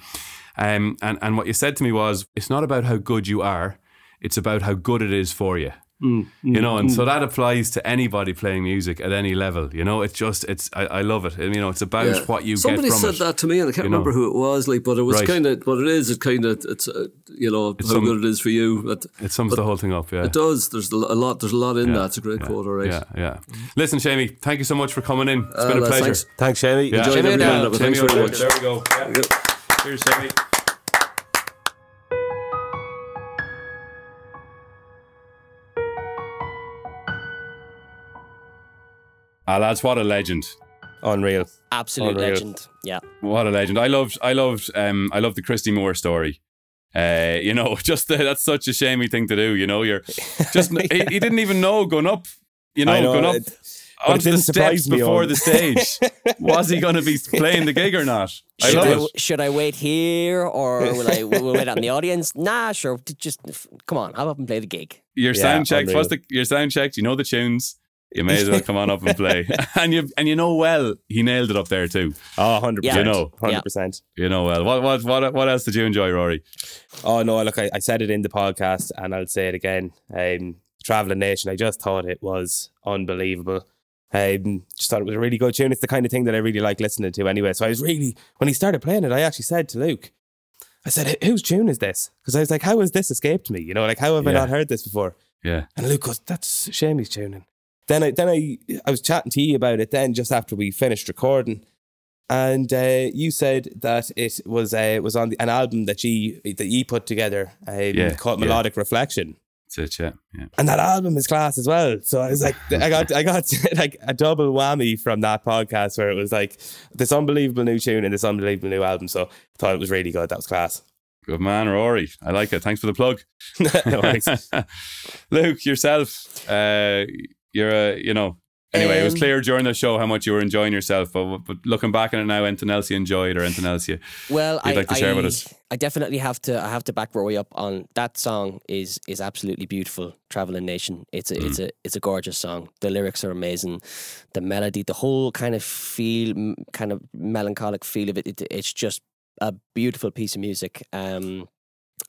Speaker 1: Um, and and what you said to me was, it's not about how good you are; it's about how good it is for you.
Speaker 4: Mm,
Speaker 1: you know, and so that applies to anybody playing music at any level. You know, it's just it's I, I love it. And, you know, it's about
Speaker 4: Yeah.
Speaker 1: what you
Speaker 4: Somebody
Speaker 1: get from Somebody
Speaker 4: said
Speaker 1: it.
Speaker 4: that to me, and I can't
Speaker 1: you know.
Speaker 4: remember who it was. Like, but it was
Speaker 1: Right.
Speaker 4: kind of what it is. It kind of it's uh, you know how
Speaker 1: some-
Speaker 4: good it is for you. But
Speaker 1: It sums the whole thing up. Yeah.
Speaker 4: it does. There's a lot. There's a lot in
Speaker 1: Yeah.
Speaker 4: that. It's a great
Speaker 1: yeah.
Speaker 4: quote. All right.
Speaker 1: Yeah, yeah. Listen, Seamie, thank you so much for coming in. It's been a
Speaker 4: Uh,
Speaker 1: pleasure.
Speaker 4: thanks.
Speaker 2: Thanks, Seamie.
Speaker 1: Yeah.
Speaker 4: Enjoyed
Speaker 3: Seamie
Speaker 4: every
Speaker 3: down.
Speaker 4: minute of it. Thanks very much.
Speaker 1: there. There we go. Cheers, Seamie. Ah, lads, what a legend.
Speaker 2: Unreal.
Speaker 3: Absolute
Speaker 2: Unreal.
Speaker 3: legend. Yeah.
Speaker 1: What a legend! I loved, I loved, um, I loved the Christy Moore story. Uh, you know, (laughs) just the, that's such a Seamie thing to do. You know, you're (laughs) just he, he didn't even know going up. You know,
Speaker 2: know,
Speaker 1: going up
Speaker 2: it-
Speaker 1: onto the steps before
Speaker 2: Owen.
Speaker 1: the stage. (laughs) Was he going to be playing the gig or not? I
Speaker 3: Should
Speaker 1: love
Speaker 3: I,
Speaker 1: it.
Speaker 3: should I wait here or will I will we wait on the audience? Nah, sure. Just come on, how about and play the gig?
Speaker 1: Your
Speaker 2: Yeah,
Speaker 1: sound checked.
Speaker 2: unreal.
Speaker 1: What's the your sound checked? You know the tunes. You may as well (laughs) come on up and play. (laughs) and you and you know well he nailed it up there too.
Speaker 2: Oh, 100%.
Speaker 3: Yeah.
Speaker 1: You know.
Speaker 2: 100%.
Speaker 1: You know well. What what what what else did you enjoy, Rory?
Speaker 2: Oh no! Look, I, I said it in the podcast, and I'll say it again. Um, Traveling Nation. I just thought it was unbelievable. Um, just thought it was a really good tune. It's the kind of thing that I really like listening to anyway. So I was really when he started playing it, I actually said to Luke, I said, "Whose tune is this?" Because I was like, "How has this escaped me? You know, like how have I not heard this before?"
Speaker 1: Yeah.
Speaker 2: And Luke goes, "That's Seamie's tuning." Then I then I I was chatting to you about it then just after we finished recording, and uh, you said that it was uh, it was on the, an album that you that you put together um,
Speaker 1: Yeah,
Speaker 2: called
Speaker 1: yeah.
Speaker 2: Melodic Reflection,
Speaker 1: That's it, yeah. Yeah.
Speaker 2: and that album is class as well. So I was like, (laughs) I got I got (laughs) like a double whammy from that podcast where it was like this unbelievable new tune and this unbelievable new album. So I thought it was really good. That was class.
Speaker 1: Good man, Rory. I like it. Thanks for the plug. (laughs)
Speaker 2: No.
Speaker 1: Luke, yourself, uh, you're a, you know, anyway, it was
Speaker 3: Um,
Speaker 1: clear during the show how much you were enjoying yourself, but, but looking back on it now, anything else you enjoyed or anything else you,
Speaker 3: Well,
Speaker 1: you'd
Speaker 3: I,
Speaker 1: like to
Speaker 3: I,
Speaker 1: share with us?
Speaker 3: I definitely have to. I have to back Rory up on that song. is is absolutely beautiful. Traveling Nation. It's a it's a it's a gorgeous song. The lyrics are amazing. The melody, the whole kind of feel, kind of melancholic feel of it. it it's just a beautiful piece of music. Um,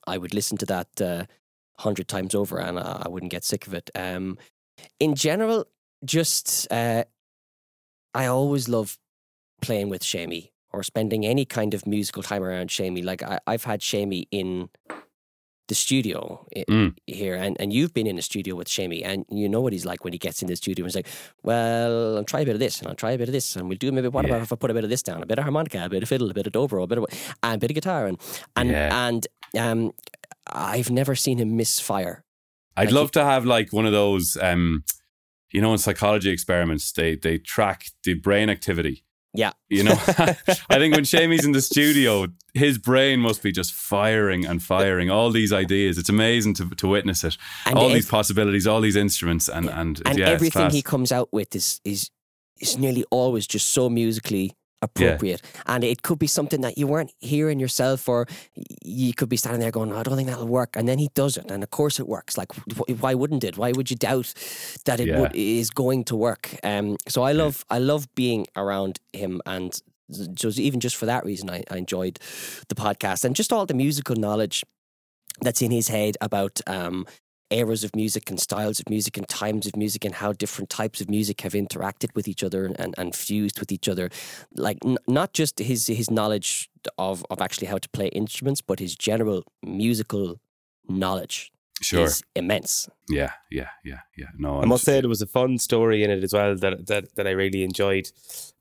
Speaker 3: I would listen to that uh, hundred times over, and I, I wouldn't get sick of it. Um, in general, just uh, I always love playing with Seamie or spending any kind of musical time around Seamie. Like I, I've had Seamie in the studio
Speaker 1: Mm.
Speaker 3: here, and, and you've been in the studio with Seamie, and you know what he's like when he gets in the studio. He's like, "Well, I'll try a bit of this, and I'll try a bit of this, and we'll do maybe what
Speaker 1: Yeah.
Speaker 3: about if I put a bit of this down, a bit of harmonica, a bit of fiddle, a bit of dobro, a bit of and a bit of guitar, and and
Speaker 1: Yeah.
Speaker 3: and um, I've never seen him misfire.
Speaker 1: I'd love to have like one of those, um, you know, in psychology experiments, they they track the brain activity.
Speaker 3: Yeah.
Speaker 1: You know, (laughs) (laughs) I think when Seamie's in the studio, his brain must be just firing and firing all these ideas. It's amazing to, to witness it.
Speaker 3: And
Speaker 1: all
Speaker 3: ev-
Speaker 1: these possibilities, all these instruments, and and,
Speaker 3: and
Speaker 1: yeah,
Speaker 3: everything he comes out with is is is nearly always just so musically appropriate. And it could be something that you weren't hearing yourself or you could be standing there going i don't think that'll work. And then he does it and of course it works. Like wh- why wouldn't it? Why would you doubt that it
Speaker 1: Yeah.
Speaker 3: would, is going to work? Um so i love i love being around him and just even just for that reason I, I enjoyed the podcast and just all the musical knowledge that's in his head about um eras of music and styles of music and times of music and how different types of music have interacted with each other and, and fused with each other. Like n- not just his his knowledge of, of actually how to play instruments, but his general musical knowledge
Speaker 1: Sure.
Speaker 3: is immense.
Speaker 1: Yeah, yeah, yeah, yeah. No,
Speaker 2: I
Speaker 1: I'm
Speaker 2: must
Speaker 1: just-
Speaker 2: say there was a fun story in it as well that that that I really enjoyed.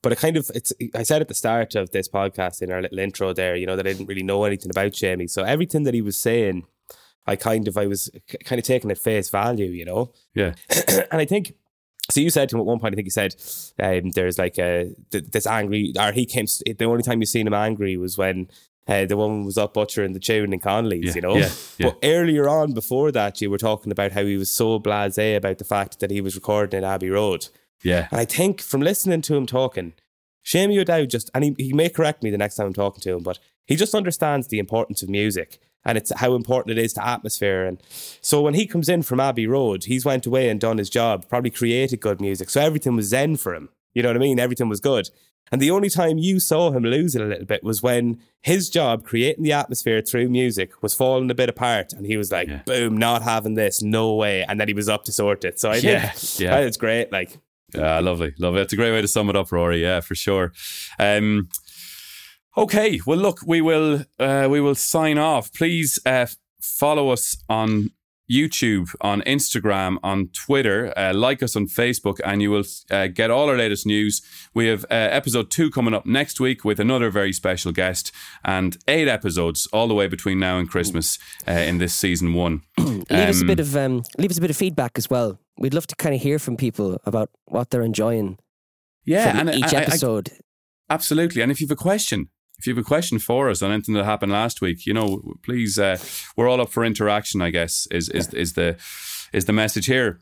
Speaker 2: But it kind of it's I said at the start of this podcast in our little intro there, you know, that I didn't really know anything about Seamie. So everything that he was saying, I kind of I was kind of taking at face value, you know.
Speaker 1: Yeah. (clears throat)
Speaker 2: and I think so. You said to him at one point, I think you said um, there's like a th- this angry, or he came. The only time you've seen him angry was when. Uh, the woman was up butchering the tune in Conley's,
Speaker 1: Yeah,
Speaker 2: you know.
Speaker 1: yeah, yeah.
Speaker 2: But earlier on, before that, you were talking about how he was so blasé about the fact that he was recording at Abbey Road.
Speaker 1: Yeah,
Speaker 2: And I think from listening to him talking, Seamie O'Dowd just, and he, he may correct me the next time I'm talking to him, but he just understands the importance of music and it's how important it is to atmosphere. And so when he comes in from Abbey Road, he's went away and done his job, probably created good music. So everything was zen for him. You know what I mean? Everything was good. And the only time you saw him lose it a little bit was when his job, creating the atmosphere through music, was falling a bit apart. And he was like,
Speaker 1: Yeah.
Speaker 2: boom, not having this, no way. And then he was up to sort it. So I
Speaker 1: Yeah,
Speaker 2: think
Speaker 1: yeah.
Speaker 2: that's great. Like,
Speaker 1: Yeah, lovely, lovely. It's a great way to sum it up, Rory. Yeah, for sure. Um, okay, well, look, we will uh, we will sign off. Please uh, follow us on YouTube, on Instagram, on Twitter. Uh, like us on Facebook, and you will uh, get all our latest news. We have uh, episode two coming up next week with another very special guest, and eight episodes all the way between now and Christmas uh, in this season one. (clears throat)
Speaker 3: leave us a
Speaker 1: Um,
Speaker 3: bit of um, leave us a bit of feedback as well. We'd love to kind of hear from people about what they're enjoying
Speaker 1: Yeah, and
Speaker 3: each
Speaker 1: I- I- I-
Speaker 3: episode.
Speaker 1: Absolutely. And if you have a question, if you have a question for us on anything that happened last week, you know, please, uh, we're all up for interaction. I guess is is is the is the message here.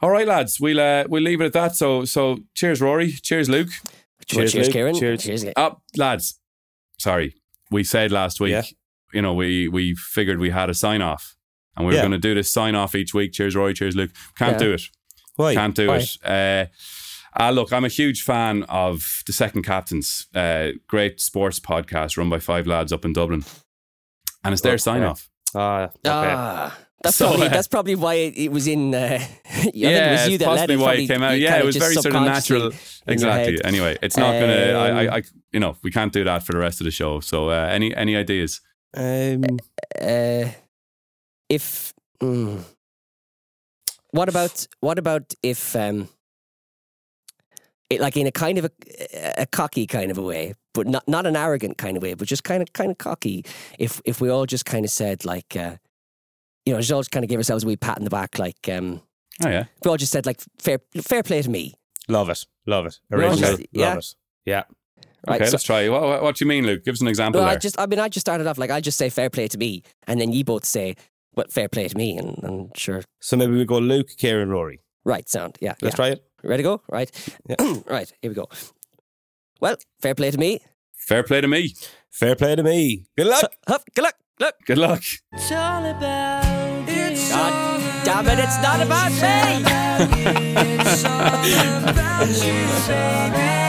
Speaker 1: All right, lads, we'll uh, we'll leave it at that. So so, cheers, Rory. Cheers, Luke.
Speaker 3: cheers,
Speaker 2: Cheers, Luke.
Speaker 3: Kieran.
Speaker 2: Cheers.
Speaker 3: cheers.
Speaker 1: Up, lads. Sorry, we said last week.
Speaker 2: Yeah.
Speaker 1: You know, we we figured we had a sign off, and we were
Speaker 2: Yeah.
Speaker 1: going to do this sign off each week. Cheers, Rory. Cheers, Luke. Can't
Speaker 3: Yeah.
Speaker 1: do it.
Speaker 2: Why?
Speaker 1: Can't do
Speaker 3: Why?
Speaker 1: it. Uh, ah, look, I'm a huge fan of the Second Captains, uh, great sports podcast run by five lads up in Dublin, and it's their
Speaker 2: Oh,
Speaker 1: sign off.
Speaker 2: Ah, okay.
Speaker 3: Ah, that's
Speaker 1: So,
Speaker 3: probably
Speaker 1: uh,
Speaker 3: that's probably why it, it was in. Uh, (laughs) I think
Speaker 1: yeah,
Speaker 3: it was you
Speaker 1: it's
Speaker 3: that led
Speaker 1: possibly
Speaker 3: it.
Speaker 1: why it came out. Yeah, it was very sort of natural.
Speaker 3: subconsciously in your
Speaker 1: Exactly. Anyway, it's not gonna. I,
Speaker 3: Um,
Speaker 1: I, I, you know, we can't do that for the rest of the show. So, uh, any any ideas?
Speaker 2: Um,
Speaker 3: Uh, if mm, what about what about if um, it, like in a kind of a, a cocky kind of a way, but not not an arrogant kind of way, but just kind of kind of cocky. If if we all just kind of said like, uh, you know, just all kind of give ourselves a wee pat in the back, like um,
Speaker 1: Oh yeah,
Speaker 3: we all just said like fair fair play to me,
Speaker 2: love it. Love it. Original.
Speaker 3: okay, yeah.
Speaker 2: Love it. Yeah.
Speaker 3: right?
Speaker 1: okay,
Speaker 3: So-
Speaker 1: let's try. What, what, what do you mean, Luke? Give us an example
Speaker 3: well, I just I mean I just started off like I just say fair play to me, and then you both say well fair play to me, and, and sure,
Speaker 2: So maybe we go Luke, Kieran, Rory.
Speaker 3: right, sound yeah,
Speaker 2: Let's
Speaker 3: yeah.
Speaker 2: try it.
Speaker 3: Ready to go? Right. (clears throat) right, here we go. Well, fair play to me.
Speaker 1: Fair play to me.
Speaker 2: Fair play to me. Good luck.
Speaker 3: Hup, good luck. Look.
Speaker 1: Good luck.
Speaker 3: God damn it, it's not about me.
Speaker 7: It's all about you, baby.